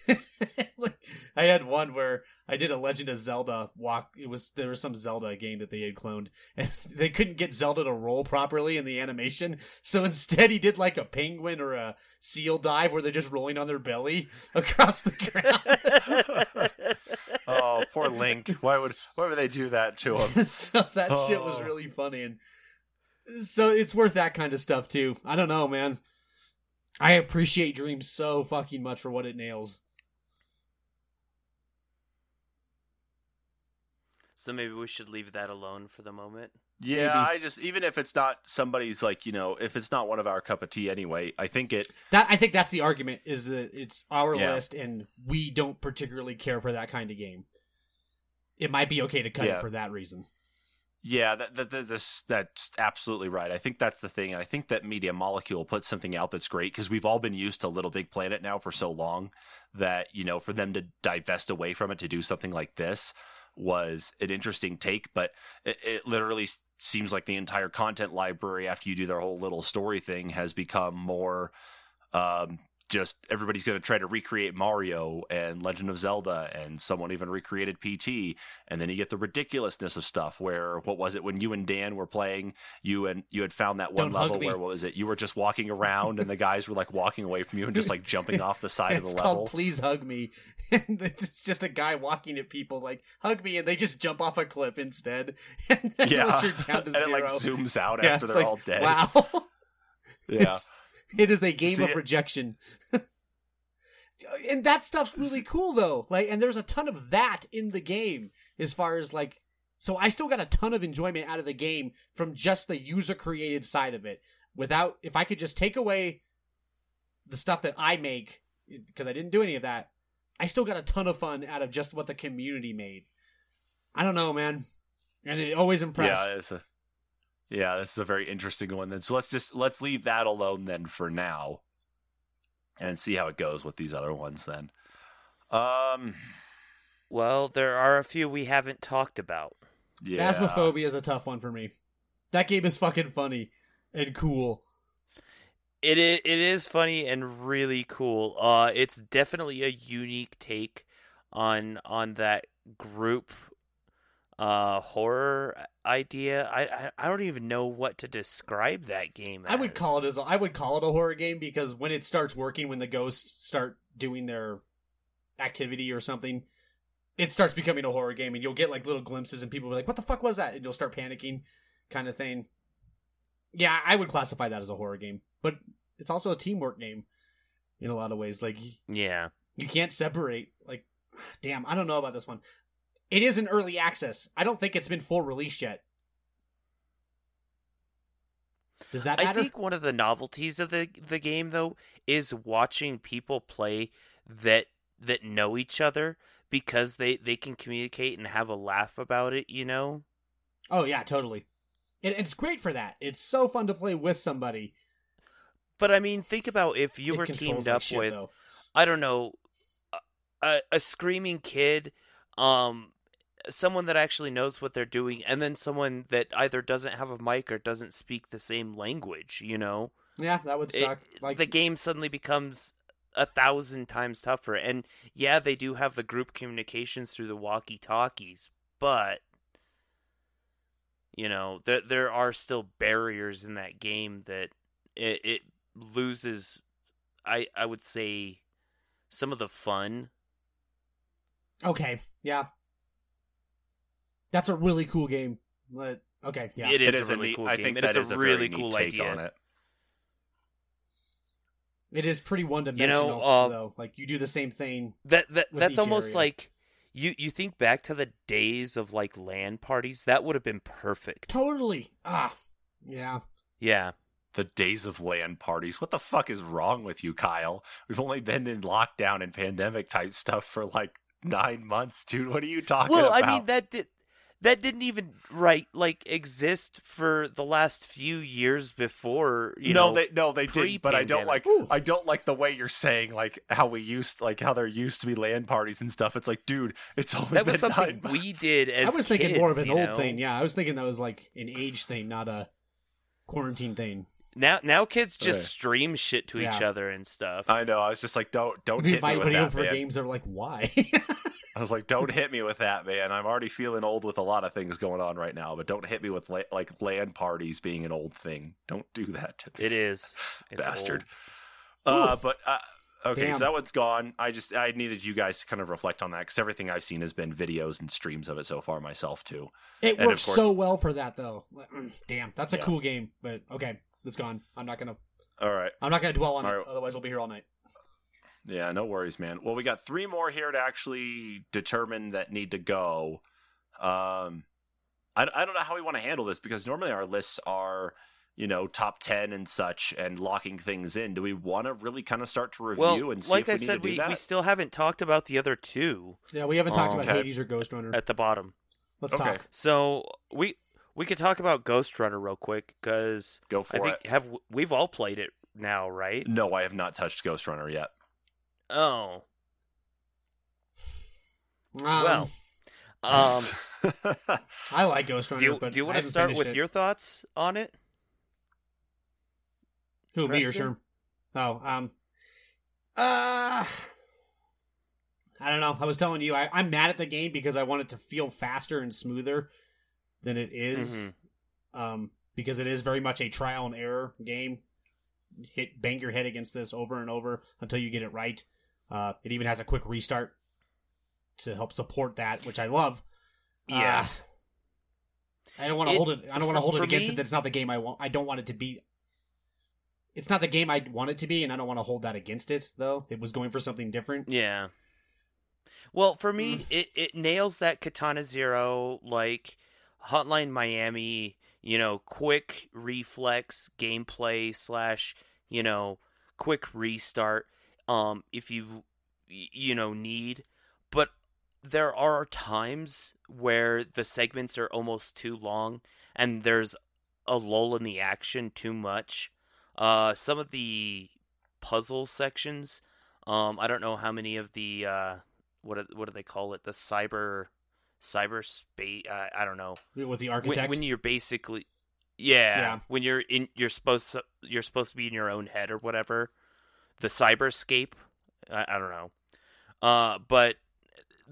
[LAUGHS] like, I had one where I did a Legend of Zelda walk. It was there was some Zelda game that they had cloned, [LAUGHS] and they couldn't get Zelda to roll properly in the animation. So instead, he did like a penguin or a seal dive where they're just rolling on their belly across the ground. Oh, poor Link. Why would why would they do that to him? so that shit was Oh. really funny and so it's worth that kind of stuff too i don't know man i appreciate dreams so fucking much for what it nails so maybe we should leave that alone for the moment. Yeah, Maybe. I just even if it's not somebody's like, you know, if it's not one of our cup of tea anyway, I think it that i think that's the argument is that it's our Yeah. list and we don't particularly care for that kind of game it might be okay to cut Yeah. it for that reason Yeah, that, that, that this that's absolutely right. I think that's the thing, and I think that Media Molecule puts something out that's great because we've all been used to LittleBigPlanet now for so long that you know for them to divest away from it to do something like this was an interesting take. But it, it literally seems like the entire content library after you do their whole little story thing has become more um, just everybody's going to try to recreate Mario and Legend of Zelda, and someone even recreated PT, and then you get the ridiculousness of stuff. Where what was it when you and Dan were playing? You and you had found that one Don't level where what was it? You were just walking around, and the guys were like walking away from you and just like jumping off the side of the [LAUGHS] called level. Please Hug Me. [LAUGHS] It's just a guy walking at people like, hug me, and they just jump off a cliff instead. [LAUGHS] And Yeah, down to and it like zooms out Yeah, after they're like, all dead. Wow. Yeah, It's, [LAUGHS] it is a game See, of rejection. [LAUGHS] and that stuff's really cool though. Like and there's a ton of that in the game as far as like so I still got a ton of enjoyment out of the game from just the user created side of it. Without if I could just take away the stuff that I make because I didn't do any of that, I still got a ton of fun out of just what the community made. I don't know, man. And it always impressed. Yeah, it's a yeah, this is a very interesting one. Then, so let's just let's leave that alone then for now, and see how it goes with these other ones. Then, um, Well, there are a few we haven't talked about. yeah, Phasmophobia is a tough one for me. That game is fucking funny and cool. It is, it is funny and really cool. Uh, it's definitely a unique take on on that group uh horror idea. I I, don't even know what to describe that game as. I would call it as a, I would call it a horror game because when it starts working, when the ghosts start doing their activity or something, it starts becoming a horror game, and you'll get like little glimpses, and people will be like, "What the fuck was that?" and you'll start panicking, kind of thing. Yeah, I would classify that as a horror game, but it's also a teamwork game in a lot of ways. Like Yeah. you can't separate. Like, [SIGHS] damn, I don't know about this one. It is in early access. I don't think it's been full release yet. Does that I think one of the novelties of the the game though is watching people play that that know each other because they they can communicate and have a laugh about it, you know? Oh yeah, totally. It, it's great for that. It's so fun to play with somebody. But I mean, think about if you It were teamed up shit, with though. I don't know a, a screaming kid, um someone that actually knows what they're doing and then someone that either doesn't have a mic or doesn't speak the same language, you know? Yeah, that would It- suck. like the game suddenly becomes a thousand times tougher. And yeah, they do have the group communications through the walkie talkies, but you know, there there are still barriers in that game that it, it loses I I would say some of the fun. okay, yeah. That's a really cool game. But okay, yeah. It it is, is a really neat, cool I game. think and that it's is a really cool take idea. on it. It is pretty one dimensional uh, though. Like you do the same thing. That that with that's each almost area. like you you think back to the days of like LAN parties, that would have been perfect. Totally. Ah. Yeah. Yeah. The days of LAN parties. What the fuck is wrong with you, Kyle? We've only been in lockdown and pandemic type stuff for like nine months, dude. What are you talking well, about? Well, I mean that did that didn't even right like exist for the last few years before you no, know. they no they did, but I don't like Ooh. I don't like the way you're saying like how we used like how there used to be LAN parties and stuff. It's like, dude, it's only that was something nine we did as I was thinking more of an old know? thing. Yeah, I was thinking that was like an age thing, not a quarantine thing. Now now kids just Okay. stream shit to each other and stuff. I know. I was just like, don't don't We hit me fight with video that, for man. games. They're like, why? [LAUGHS] I was like, don't hit me with that, man. I'm already feeling old with a lot of things going on right now, but don't hit me with la- like LAN parties being an old thing. Don't do that to me. It is [LAUGHS] It's bastard. Uh, but uh, okay, Damn. so that one's gone. I just I needed you guys to kind of reflect on that because everything I've seen has been videos and streams of it so far myself too. it And works course- so well for that, though. [CLEARS THROAT] Damn, that's a Yeah. cool game. But okay, it's gone. I'm not gonna. All right, I'm not gonna dwell on All it. right. Otherwise, we'll be here all night. yeah, no worries, man. Well, we got three more here to actually determine that need to go. Um, I I don't know how we want to handle this because normally our lists are. You know, top ten and such, and locking things in. Do we want to really kind of start to review Well, and see like if we I need said, to do we, that? we still haven't talked about the other two Yeah, we haven't talked Oh, about. Hades or Ghostrunner. at the bottom. Let's okay. talk. So we we could talk about Ghostrunner real quick because Go I think it. have we've all played it now, right? No, I have not touched Ghostrunner yet. Oh, Um, well, um, [LAUGHS] I like Ghostrunner. do you, but do you I want to start with it. your thoughts on it? Who me or Preston? Sherm? Oh, um, Uh, I don't know. I was telling you, I, I'm mad at the game because I want it to feel faster and smoother than it is. Mhm. Um, because it is very much a trial and error game. Hit bang your head against this over and over until you get it right. Uh, it even has a quick restart to help support that, which I love. Yeah. Uh, I don't want to hold it. I don't want to hold it against me- it. That's not the game I want. I don't want it to be. It's not the game I want it to be, and I don't want to hold that against it. Though it was going for something different. Yeah. Well, for Mm. me, it, it nails that Katana Zero, like Hotline Miami, you know, quick reflex gameplay slash, you know, quick restart. Um, if you, you know, need, but there are times where the segments are almost too long and there's a lull in the action too much. Uh, some of the puzzle sections, um, I don't know how many of the uh, what what do they call it? The cyber cyberspace. Uh, I don't know. with the When, when you're basically, yeah, Yeah. when you're in, you're supposed to, you're supposed to be in your own head or whatever. The cyberscape. I, I don't know. Uh, but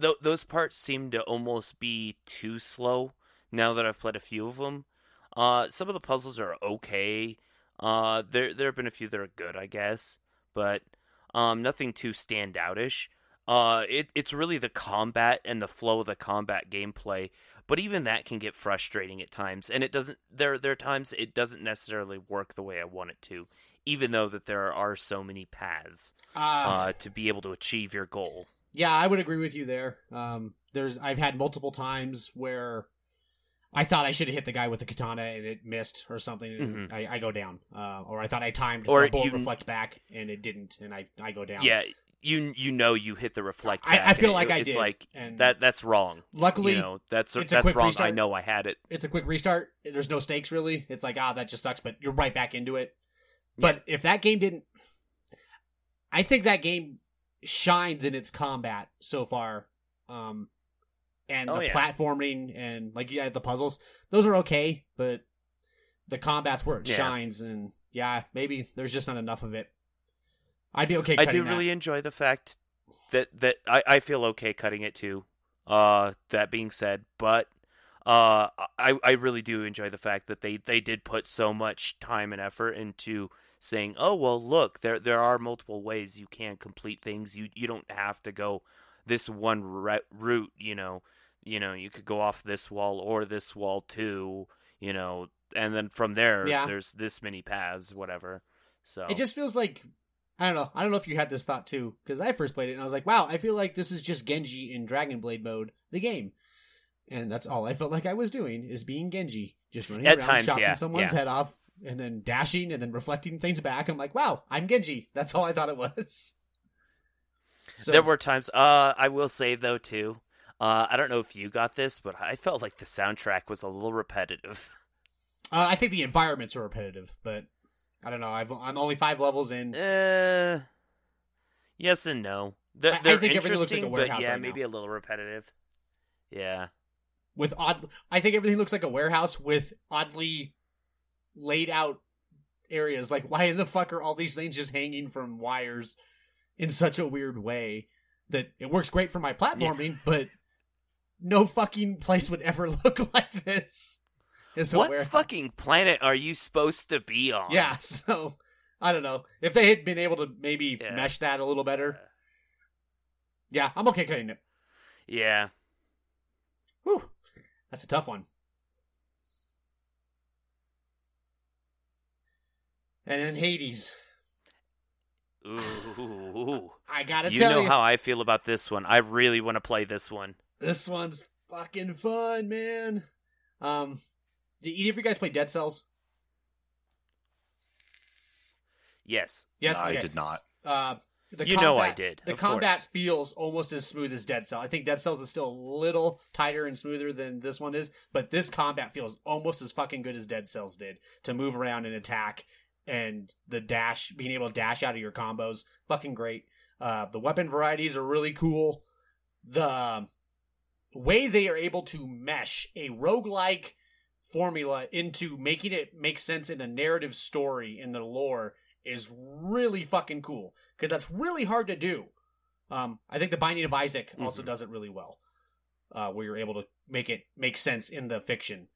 th- those parts seem to almost be too slow. Now that I've played a few of them, uh, some of the puzzles are okay. Uh, there there have been a few that are good, I guess, but um, nothing too standoutish. Uh, it it's really the combat and the flow of the combat gameplay, but even that can get frustrating at times, and it doesn't. There there are times it doesn't necessarily work the way I want it to, even though that there are so many paths uh, uh, to be able to achieve your goal. Yeah, I would agree with you there. Um, there's I've had multiple times where I thought I should have hit the guy with the katana and it missed or something, and I, I go down. Uh, or I thought I timed Mm-hmm. Or the bullet you- reflect back and it didn't, and I I go down. Yeah, you you know you hit the reflect. I- back, I feel like I it's did, like and- that. That's wrong. Luckily, you know that's that's wrong. I know I had it. it's a quick restart. There's no stakes really. It's like ah, that just sucks, but you're right back into it. But if that game didn't, I think that game shines in its combat so far, um, and Oh, the yeah. platforming and like yeah, the puzzles. Those are okay, but the combat's where it Yeah. shines, and yeah, maybe there's just not enough of it. I'd be okay. I do that. really enjoy the fact that that I, I feel okay cutting it too. Uh, that being said, but uh, I I really do enjoy the fact that they they did put so much time and effort into saying, oh well, look, there there are multiple ways you can complete things. You you don't have to go this one route. You know, you know, you could go off this wall or this wall too. You know, and then from there, Yeah. there's this many paths, whatever. So It just feels like I don't know. I don't know if you had this thought too, because I first played it and I was like, "Wow, I feel like this is just Genji in Dragon Blade mode, the game." And that's all I felt like I was doing is being Genji, just running At around, times, chopping yeah, someone's yeah. head off, and then dashing, and then reflecting things back. I'm like, "Wow, I'm Genji." That's all I thought it was. [LAUGHS] So, There were times. Uh, I will say though too. Uh, I don't know if you got this, but I felt like the soundtrack was a little repetitive. [LAUGHS] uh, I think the environments are repetitive, but I don't know. I've, I'm only five levels in. Uh, yes and no. They're, I- I they're think everything looks like a warehouse yeah, right now. maybe a little repetitive. Yeah. with odd I think everything looks like a warehouse with oddly laid out areas. Like why in the fuck are all these things just hanging from wires in such a weird way that it works great for my platforming, but no fucking place would ever [LAUGHS] look like this. It's a What fucking planet are you supposed to be on? Yeah, [LAUGHS] so I don't know. If they had been able to maybe Yeah. mesh that a little better. Yeah, I'm okay cutting it. Yeah. Whew. That's a tough one. And then Hades. Ooh. [LAUGHS] I gotta you tell know you, how I feel about this one. I really want to play this one. this one's fucking fun, man. Um, did either of you guys play Dead Cells? Yes. Yes, No, I did not. Uh, the You combat, know I did, The of combat course. feels almost as smooth as Dead Cell. I think Dead Cells is still a little tighter and smoother than this one is, but this combat feels almost as fucking good as Dead Cells did to move around and attack, and the dash, being able to dash out of your combos, fucking great. Uh, the weapon varieties are really cool. The way they are able to mesh a roguelike formula into making it make sense in a narrative story in the lore is really fucking cool because that's really hard to do. Um, I think the Binding of Isaac also Mhm. does it really well, uh, where you're able to make it make sense in the fiction,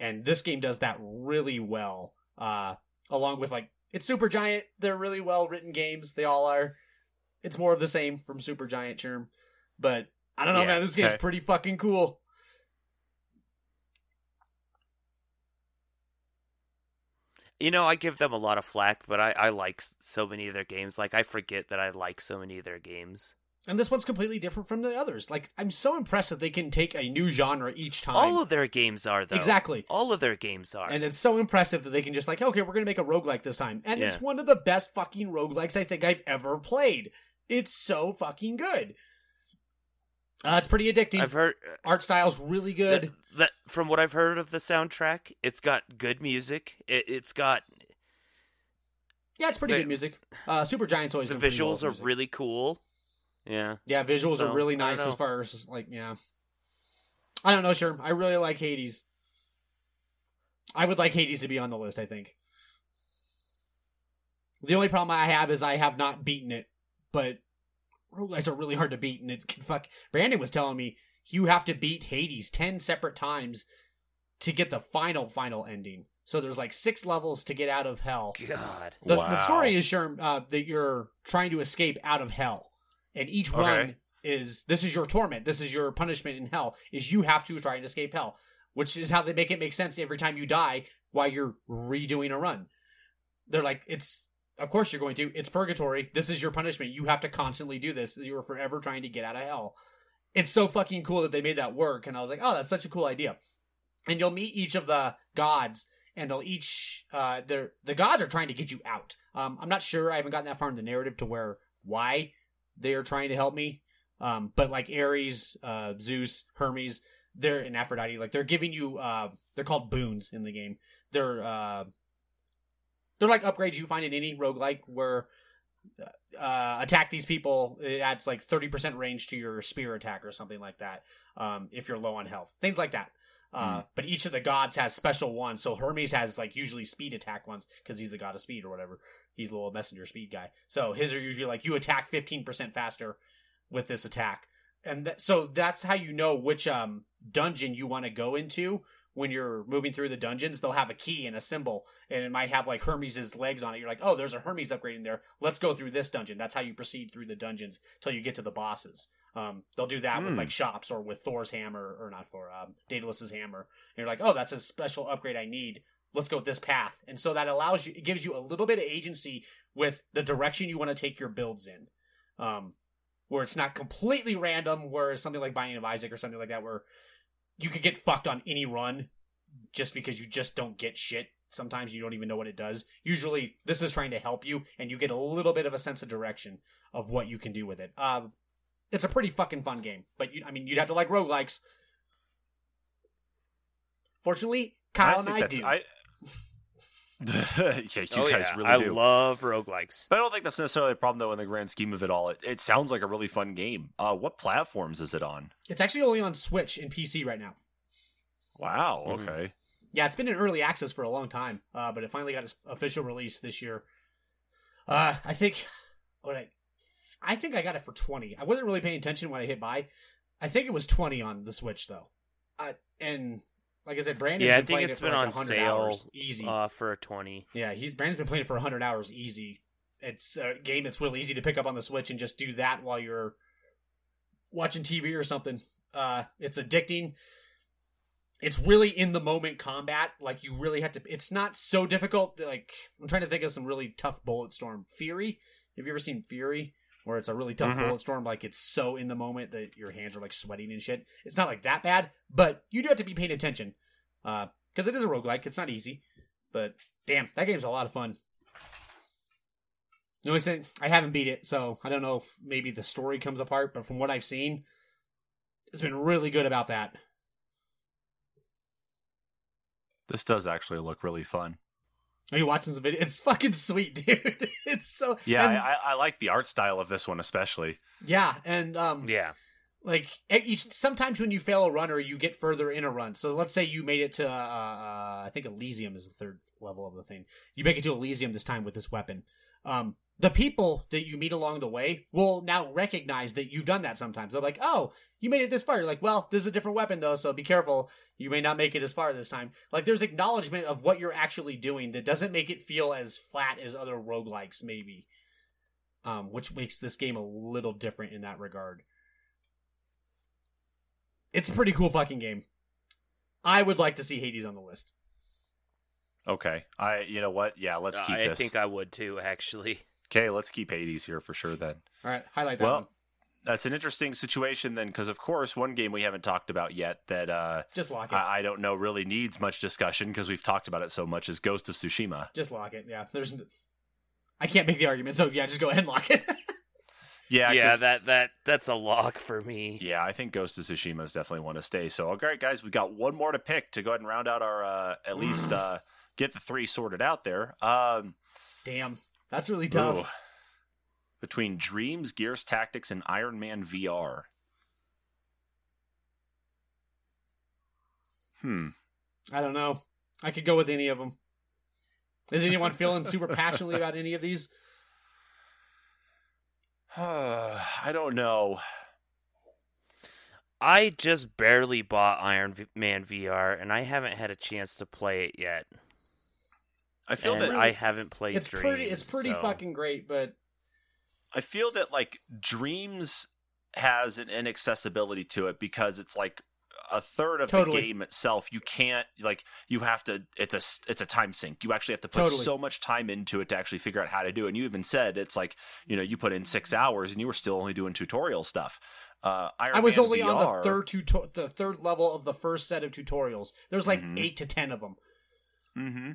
and this game does that really well. Uh, along with like it's Supergiant, they're really well written games. They all are. It's more of the same from Super Giant Sherm, but I don't know, Yeah, man. This game's okay. pretty fucking cool. You know, I give them a lot of flack, but I, I like so many of their games. Like I forget that I like so many of their games. And this one's completely different from the others. Like, I'm so impressed that they can take a new genre each time. All of their games are though. exactly. All of their games are. And it's so impressive that they can just like, okay, we're gonna make a roguelike this time. And it's one of the best fucking roguelikes I think I've ever played. It's so fucking good. Uh, it's pretty addicting. I've heard Art style's really good. that, that from what I've heard of the soundtrack, it's got good music. It, it's got yeah, it's pretty they- good music. Uh, Supergiant's always the pretty well visuals are really cool. Yeah. Yeah, visuals So, are really nice as far as like yeah. I don't know, sure. I really like Hades. I would like Hades to be on the list, I think. The only problem I have is I have not beaten it, but roguelikes are really hard to beat and it can fuck Brandon was telling me you have to beat Hades ten separate times to get the final final ending. So there's like six levels to get out of hell. God. The, Wow. the story is sure uh, that you're trying to escape out of hell, and each Okay. run is this is your torment. This is your punishment in hell. Is you have to try and escape hell, which is how they make it make sense every time you die while you're redoing a run. They're like, it's of course you're going to. It's purgatory. This is your punishment. You have to constantly do this. You're forever trying to get out of hell. It's so fucking cool that they made that work, and I was like, oh, that's such a cool idea. And you'll meet each of the gods and they'll each uh they're the gods are trying to get you out um i'm not sure i haven't gotten that far in the narrative to where why they are trying to help me um but like ares uh zeus hermes they're in aphrodite like they're giving you uh they're called boons in the game they're uh they're like upgrades you find in any roguelike where uh, attack these people it adds like 30% range to your spear attack or something like that um, if you're low on health things like that uh, but each of the gods has special ones. So Hermes has like usually speed attack ones because he's the god of speed or whatever. He's a little messenger speed guy. So his are usually like you attack 15% faster with this attack. And th- so that's how you know which um, dungeon you want to go into when you're moving through the dungeons. They'll have a key and a symbol, and it might have like Hermes' legs on it. You're like, oh, there's a Hermes upgrade in there. Let's go through this dungeon. That's how you proceed through the dungeons till you get to the bosses. Um, they'll do that with Hmm. like shops or with Thor's hammer or not Thor, um, Daedalus's hammer. And you're like, oh, that's a special upgrade I need. Let's go this path. And so that allows you, it gives you a little bit of agency with the direction you want to take your builds in. Um, where it's not completely random, whereas something like Binding of Isaac or something like that, where you could get fucked on any run just because you just don't get shit. Sometimes you don't even know what it does. Usually, this is trying to help you, and you get a little bit of a sense of direction of what you can do with it. Um, it's a pretty fucking fun game, but you, I mean, you'd have to like roguelikes. Fortunately, Kyle and I do. I- [LAUGHS] yeah, you oh, guys yeah. really I do. love roguelikes. but I don't think that's necessarily a problem, though, in the grand scheme of it all. It, it sounds like a really fun game. Uh, what platforms is it on? It's actually only on Switch and PC right now. Wow. Mhm. Okay. Yeah, it's been in early access for a long time, uh, but it finally got its official release this year. Uh, I think what I, I think I got it for twenty. I wasn't really paying attention when I hit buy. I think it was twenty on the Switch though. Uh, and like I said, Brandon's Yeah, I think playing it's it been like on sale, hours easy. Uh, for a twenty. yeah, he's Brandon's been playing it for hundred hours easy. It's a game that's really easy to pick up on the Switch and just do that while you're watching TV or something. Uh, it's addicting. It's really in the moment combat. Like you really have to. It's not so difficult. Like I'm trying to think of some really tough bullet storm. Furi. Have you ever seen Furi? Where it's a really tough Mhm. bullet storm. Like it's so in the moment that your hands are like sweating and shit. It's not like that bad, but you do have to be paying attention. Uh, because it is a roguelike. It's not easy, but damn, that game's a lot of fun. The only thing I haven't beat it, so I don't know if maybe the story comes apart, but from what I've seen, it's been really good about that. This does actually look really fun. Are you watching some video? It's fucking sweet, [LAUGHS] dude. It's so Yeah, and- I, I, like the art style of this one especially. yeah, and um, Yeah. like each sometimes when you fail a run or you get further in a run. So let's say you made it to uh, uh, I think Elysium is the third level of the thing. You make it to Elysium this time with this weapon. Um, the people that you meet along the way will now recognize that you've done that sometimes. They're like, "Oh, you made it this far." You're like, "Well, this is a different weapon though, so be careful. You may not make it as far this time." Like there's acknowledgement of what you're actually doing that doesn't make it feel as flat as other roguelikes maybe. Um, which makes this game a little different in that regard. It's a pretty cool fucking game. I would like to see Hades on the list. Okay. I. You know what? Yeah. Let's keep I this. think I would too, actually. [LAUGHS] Okay. Let's keep Hades here for sure. Then. All right, highlight that Well, one. That's an interesting situation then, because of course, one game we haven't talked about yet that uh, Just lock it. I, I don't know really needs much discussion because we've talked about it so much is Ghost of Tsushima. Just lock it. Yeah, there's. n- I can't make the argument, so yeah, just go ahead and lock it. [LAUGHS] Yeah. yeah, that that that's a lock for me. Yeah, I think Ghost of Tsushima is definitely one to stay. So, all right, guys, we got one more to pick to go ahead and round out our uh, at least [SIGHS] uh, get the three sorted out there. Um, Damn, that's really tough. ooh. between Dreams, Gears Tactics, and Iron Man VR. Hmm. I don't know. I could go with any of them. Is anyone feeling super passionately about any of these? [SIGHS] I don't know. I just barely bought Iron Man VR, and I haven't had a chance to play it yet. I feel and that I haven't played. It's pretty. It's Dreams, pretty so- fucking great, but I feel that like Dreams has an inaccessibility to it because it's like a third of Totally. the game itself. You can't like you have to. It's a it's a time sink. You actually have to put Totally. so much time into it to actually figure out how to do it. And you even said it's like you know you put in six hours and you were still only doing tutorial stuff. Uh, I was Man only on the third tuto- the third level of the first set of tutorials. There's like Mhm. eight to ten of them. hmm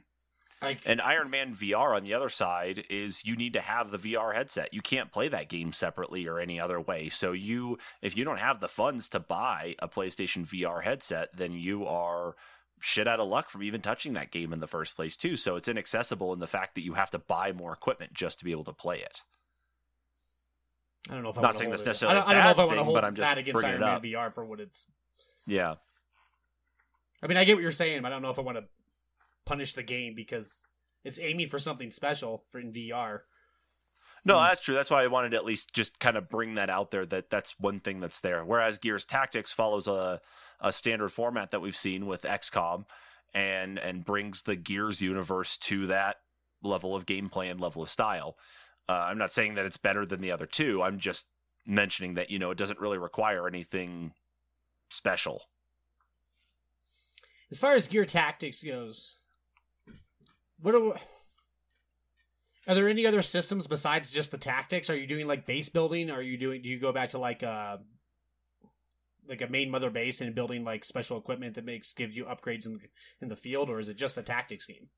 Like And Iron Man VR on the other side is you need to have the VR headset. You can't play that game separately or any other way. So you if you don't have the funds to buy a PlayStation VR headset, then you are shit out of luck from even touching that game in the first place too. So it's inaccessible in the fact that you have to buy more equipment just to be able to play it. I don't know if I'm Not saying that's necessarily I don't, I don't know if I want to hold but I'm just that against Iron Man. VR for what it's. Yeah. I mean, I get what you're saying, but I don't know if I want to punish the game because it's aiming for something special for in VR. No, Hmm. that's true. That's why I wanted to at least just kind of bring that out there that that's one thing that's there. Whereas Gears Tactics follows a a standard format that we've seen with XCOM and and brings the Gears universe to that level of gameplay and level of style. Uh, I'm not saying that it's better than the other two. I'm just mentioning that you know it doesn't really require anything special. As far as Gear Tactics goes, what are are there any other systems besides just the tactics? Are you doing like base building? Are you doing? Do you go back to like a like a main mother base and building like special equipment that makes gives you upgrades in the, in the field, or is it just a tactics game?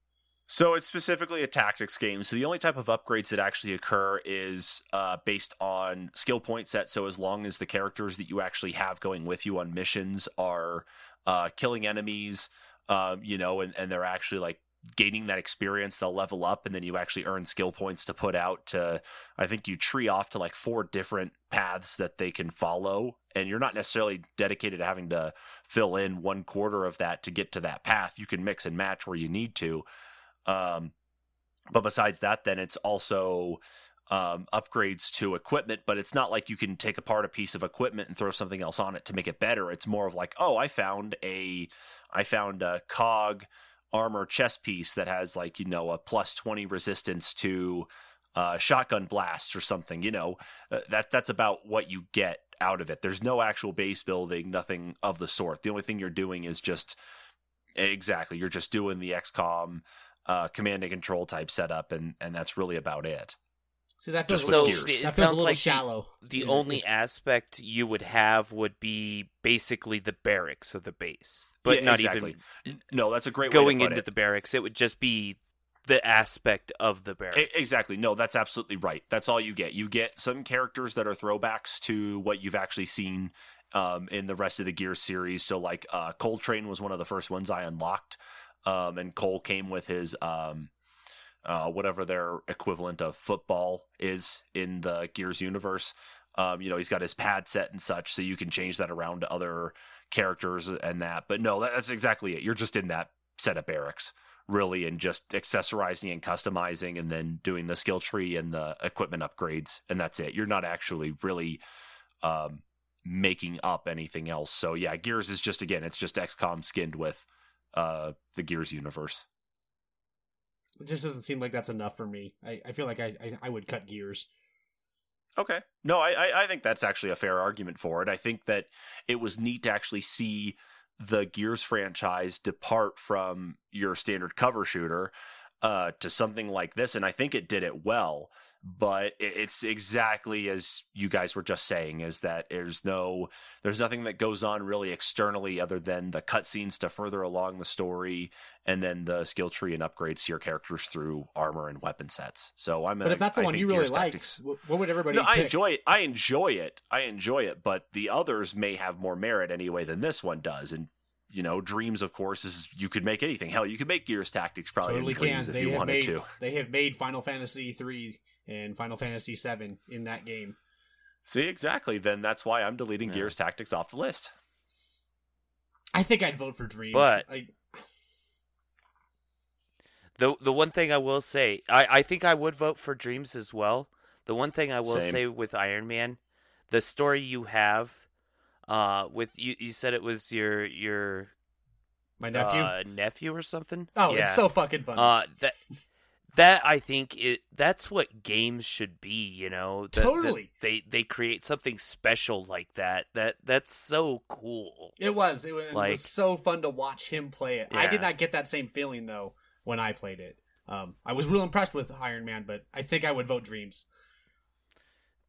So it's specifically a tactics game. So the only type of upgrades that actually occur is uh, based on skill point set. So as long as the characters that you actually have going with you on missions are uh, killing enemies, um, you know, and, and they're actually like gaining that experience, they'll level up, and then you actually earn skill points to put out to. I think you tree off to like four different paths that they can follow, and you're not necessarily dedicated to having to fill in one quarter of that to get to that path. You can mix and match where you need to. Um, but besides that, then it's also um, upgrades to equipment. But it's not like you can take apart a piece of equipment and throw something else on it to make it better. It's more of like, oh, I found a, I found a cog armor chest piece that has like you know a plus twenty resistance to uh, shotgun blasts or something. You know uh, that that's about what you get out of it. There's no actual base building, nothing of the sort. The only thing you're doing is just exactly you're just doing the XCOM uh, command and control type setup, and and that's really about it. See, that feels Just a with little, gears. it that feels a sounds little like shallow. The Yeah, only just- aspect you would have would be basically the barracks of the base, but Yeah, not exactly. even No, that's a great going way to put into it. the barracks. It would just be the aspect of the barracks. Exactly. No, that's absolutely right. That's all you get. You get some characters that are throwbacks to what you've actually seen um, in the rest of the Gear series. So, like, uh, Coltrane was one of the first ones I unlocked, um, and Cole came with his um, uh, whatever their equivalent of football is in the Gears universe. Um, you know, he's got his pad set and such, so you can change that around to other characters and that. But no, that's exactly it. You're just in that set of barracks, really, and just accessorizing and customizing and then doing the skill tree and the equipment upgrades. And that's it. You're not actually really um, making up anything else. So yeah, Gears is just, again, it's just XCOM skinned with uh, the Gears universe. It just doesn't seem like that's enough for me. I, I feel like I, I, I would cut gears. Okay. No, I, I, think that's actually a fair argument for it. I think that it was neat to actually see the Gears franchise depart from your standard cover shooter uh, to something like this, and I think it did it well. But it's exactly as you guys were just saying: is that there's no, there's nothing that goes on really externally other than the cutscenes to further along the story, and then the skill tree and upgrades to your characters through armor and weapon sets. So I'm. But a, if that's the I one you really like, Tactics- what would everybody? no, I enjoy it. I enjoy it. I enjoy it. But the others may have more merit anyway than this one does. And you know, Dreams, of course, is you could make anything. Hell, you could make Gears Tactics probably Totally can. if They you wanted made to. they have made Final Fantasy three and Final Fantasy VII in that game. See, exactly. Then that's why I'm deleting Yeah. Gears Tactics off the list. I think I'd vote for Dreams. But- I, The the one thing I will say, I, I think I would vote for Dreams as well. The one thing I will Same. say with Iron Man, the story you have, uh, with you you said it was your your my nephew. uh, nephew or something. oh, yeah. it's so fucking funny. Uh, that that I think it that's what games should be. You know, That- that Totally. they they create something special like that. That that's so cool. it was. It was, it was so fun to watch him play it. I did not get that same feeling though when I played it. Um, I was real impressed with Iron Man, but I think I would vote Dreams.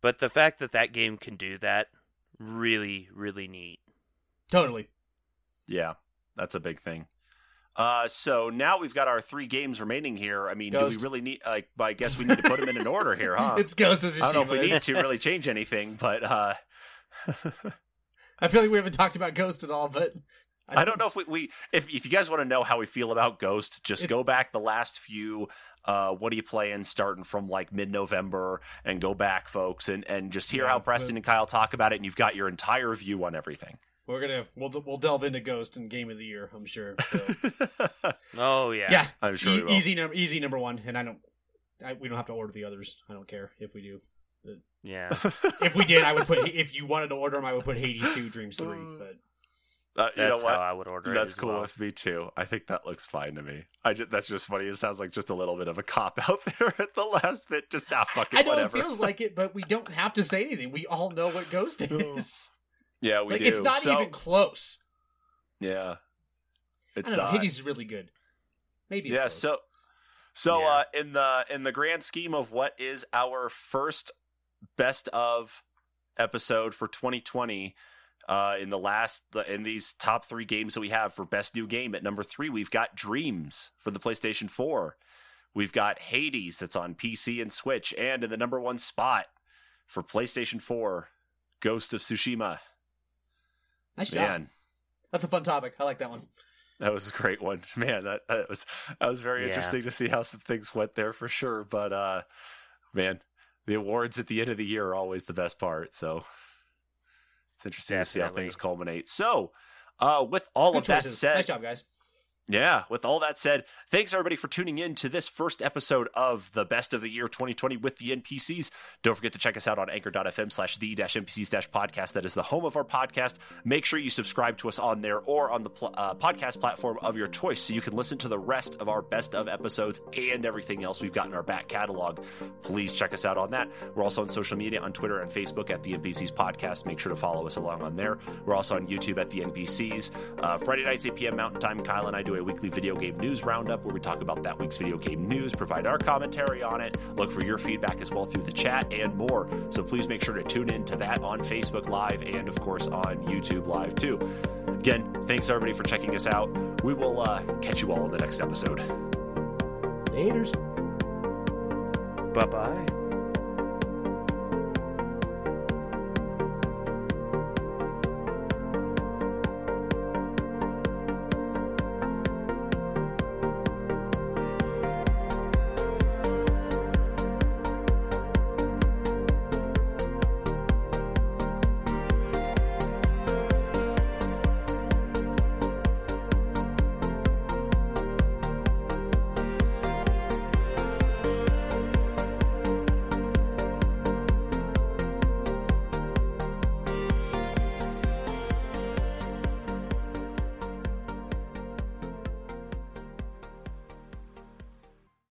But the fact that that game can do that, really, really neat. Totally. Yeah, that's a big thing. Uh, so now we've got our three games remaining here. I mean, do we really need? Like, I guess we need to put them in an order [LAUGHS] here, huh? It's Ghost of I don't know if we need to really change anything, but uh, [LAUGHS] I feel like we haven't talked about Ghost at all, but I don't know if we, we if if you guys want to know how we feel about Ghost, just It's- go back the last few. Uh, what are you playing? Starting from like mid November and go back, folks, and and just hear Yeah, how but- Preston and Kyle talk about it, and you've got your entire view on everything. We're gonna we'll we'll delve into Ghost and Game of the Year. I'm sure. So. [LAUGHS] Oh yeah. yeah, I'm sure E- will. easy number easy number one, and I don't. I, we don't have to order the others. I don't care if we do. Yeah. If we did, I would put. If you wanted to order them, I would put Hades two, Dreams three. But Uh, you know That's what? how I would order it. That's as cool well. with me too. I think that looks fine to me. I just, that's just funny. It sounds like just a little bit of a cop out [LAUGHS] there at the last bit. Just ah, fuck it, I know whatever. it feels like it, but we don't have to say anything. We all know what Ghost [LAUGHS] is. Yeah, we like do. it's not So- even close. Yeah, it's I don't know. not. Hades is really good. Maybe. It's yeah. close. So, so Yeah. uh, in the in the grand scheme of what is our first best of episode for 2020. Uh, in the last in these top three games that we have for best new game at number three, we've got Dreams for the PlayStation 4. We've got Hades that's on PC and Switch, and in the number one spot for PlayStation 4, Ghost of Tsushima. Nice job. Man, That's a fun topic. I like that one. that was a great one. [LAUGHS] Man, that, that was that was very Yeah. interesting to see how some things went there for sure. But uh man, the awards at the end of the year are always the best part. So it's interesting to see how things culminate. So uh with all Good of that said, nice job, guys. Yeah, with all that said, thanks everybody for tuning in to this first episode of the best of the year 2020 with the NPCs. Don't forget to check us out on anchor.fm slash the dash NPCs dash podcast. That is the home of our podcast. Make sure you subscribe to us on there or on the pl- uh, podcast platform of your choice so you can listen to the rest of our best of episodes and everything else we've got in our back catalog. Please check us out on that. We're also on social media on Twitter and Facebook at the NPCs podcast. Make sure to follow us along on there. We're also on YouTube at the NPCs. Uh, Friday nights, 8 p.m. Mountain Time, Kyle and I do a weekly video game news roundup where we talk about that week's video game news, provide our commentary on it, look for your feedback as well through the chat and more. So please make sure to tune in to that on Facebook Live and, of course, on YouTube Live too. Again, thanks everybody for checking us out. We will uh, catch you all in the next episode. Haters. Bye bye.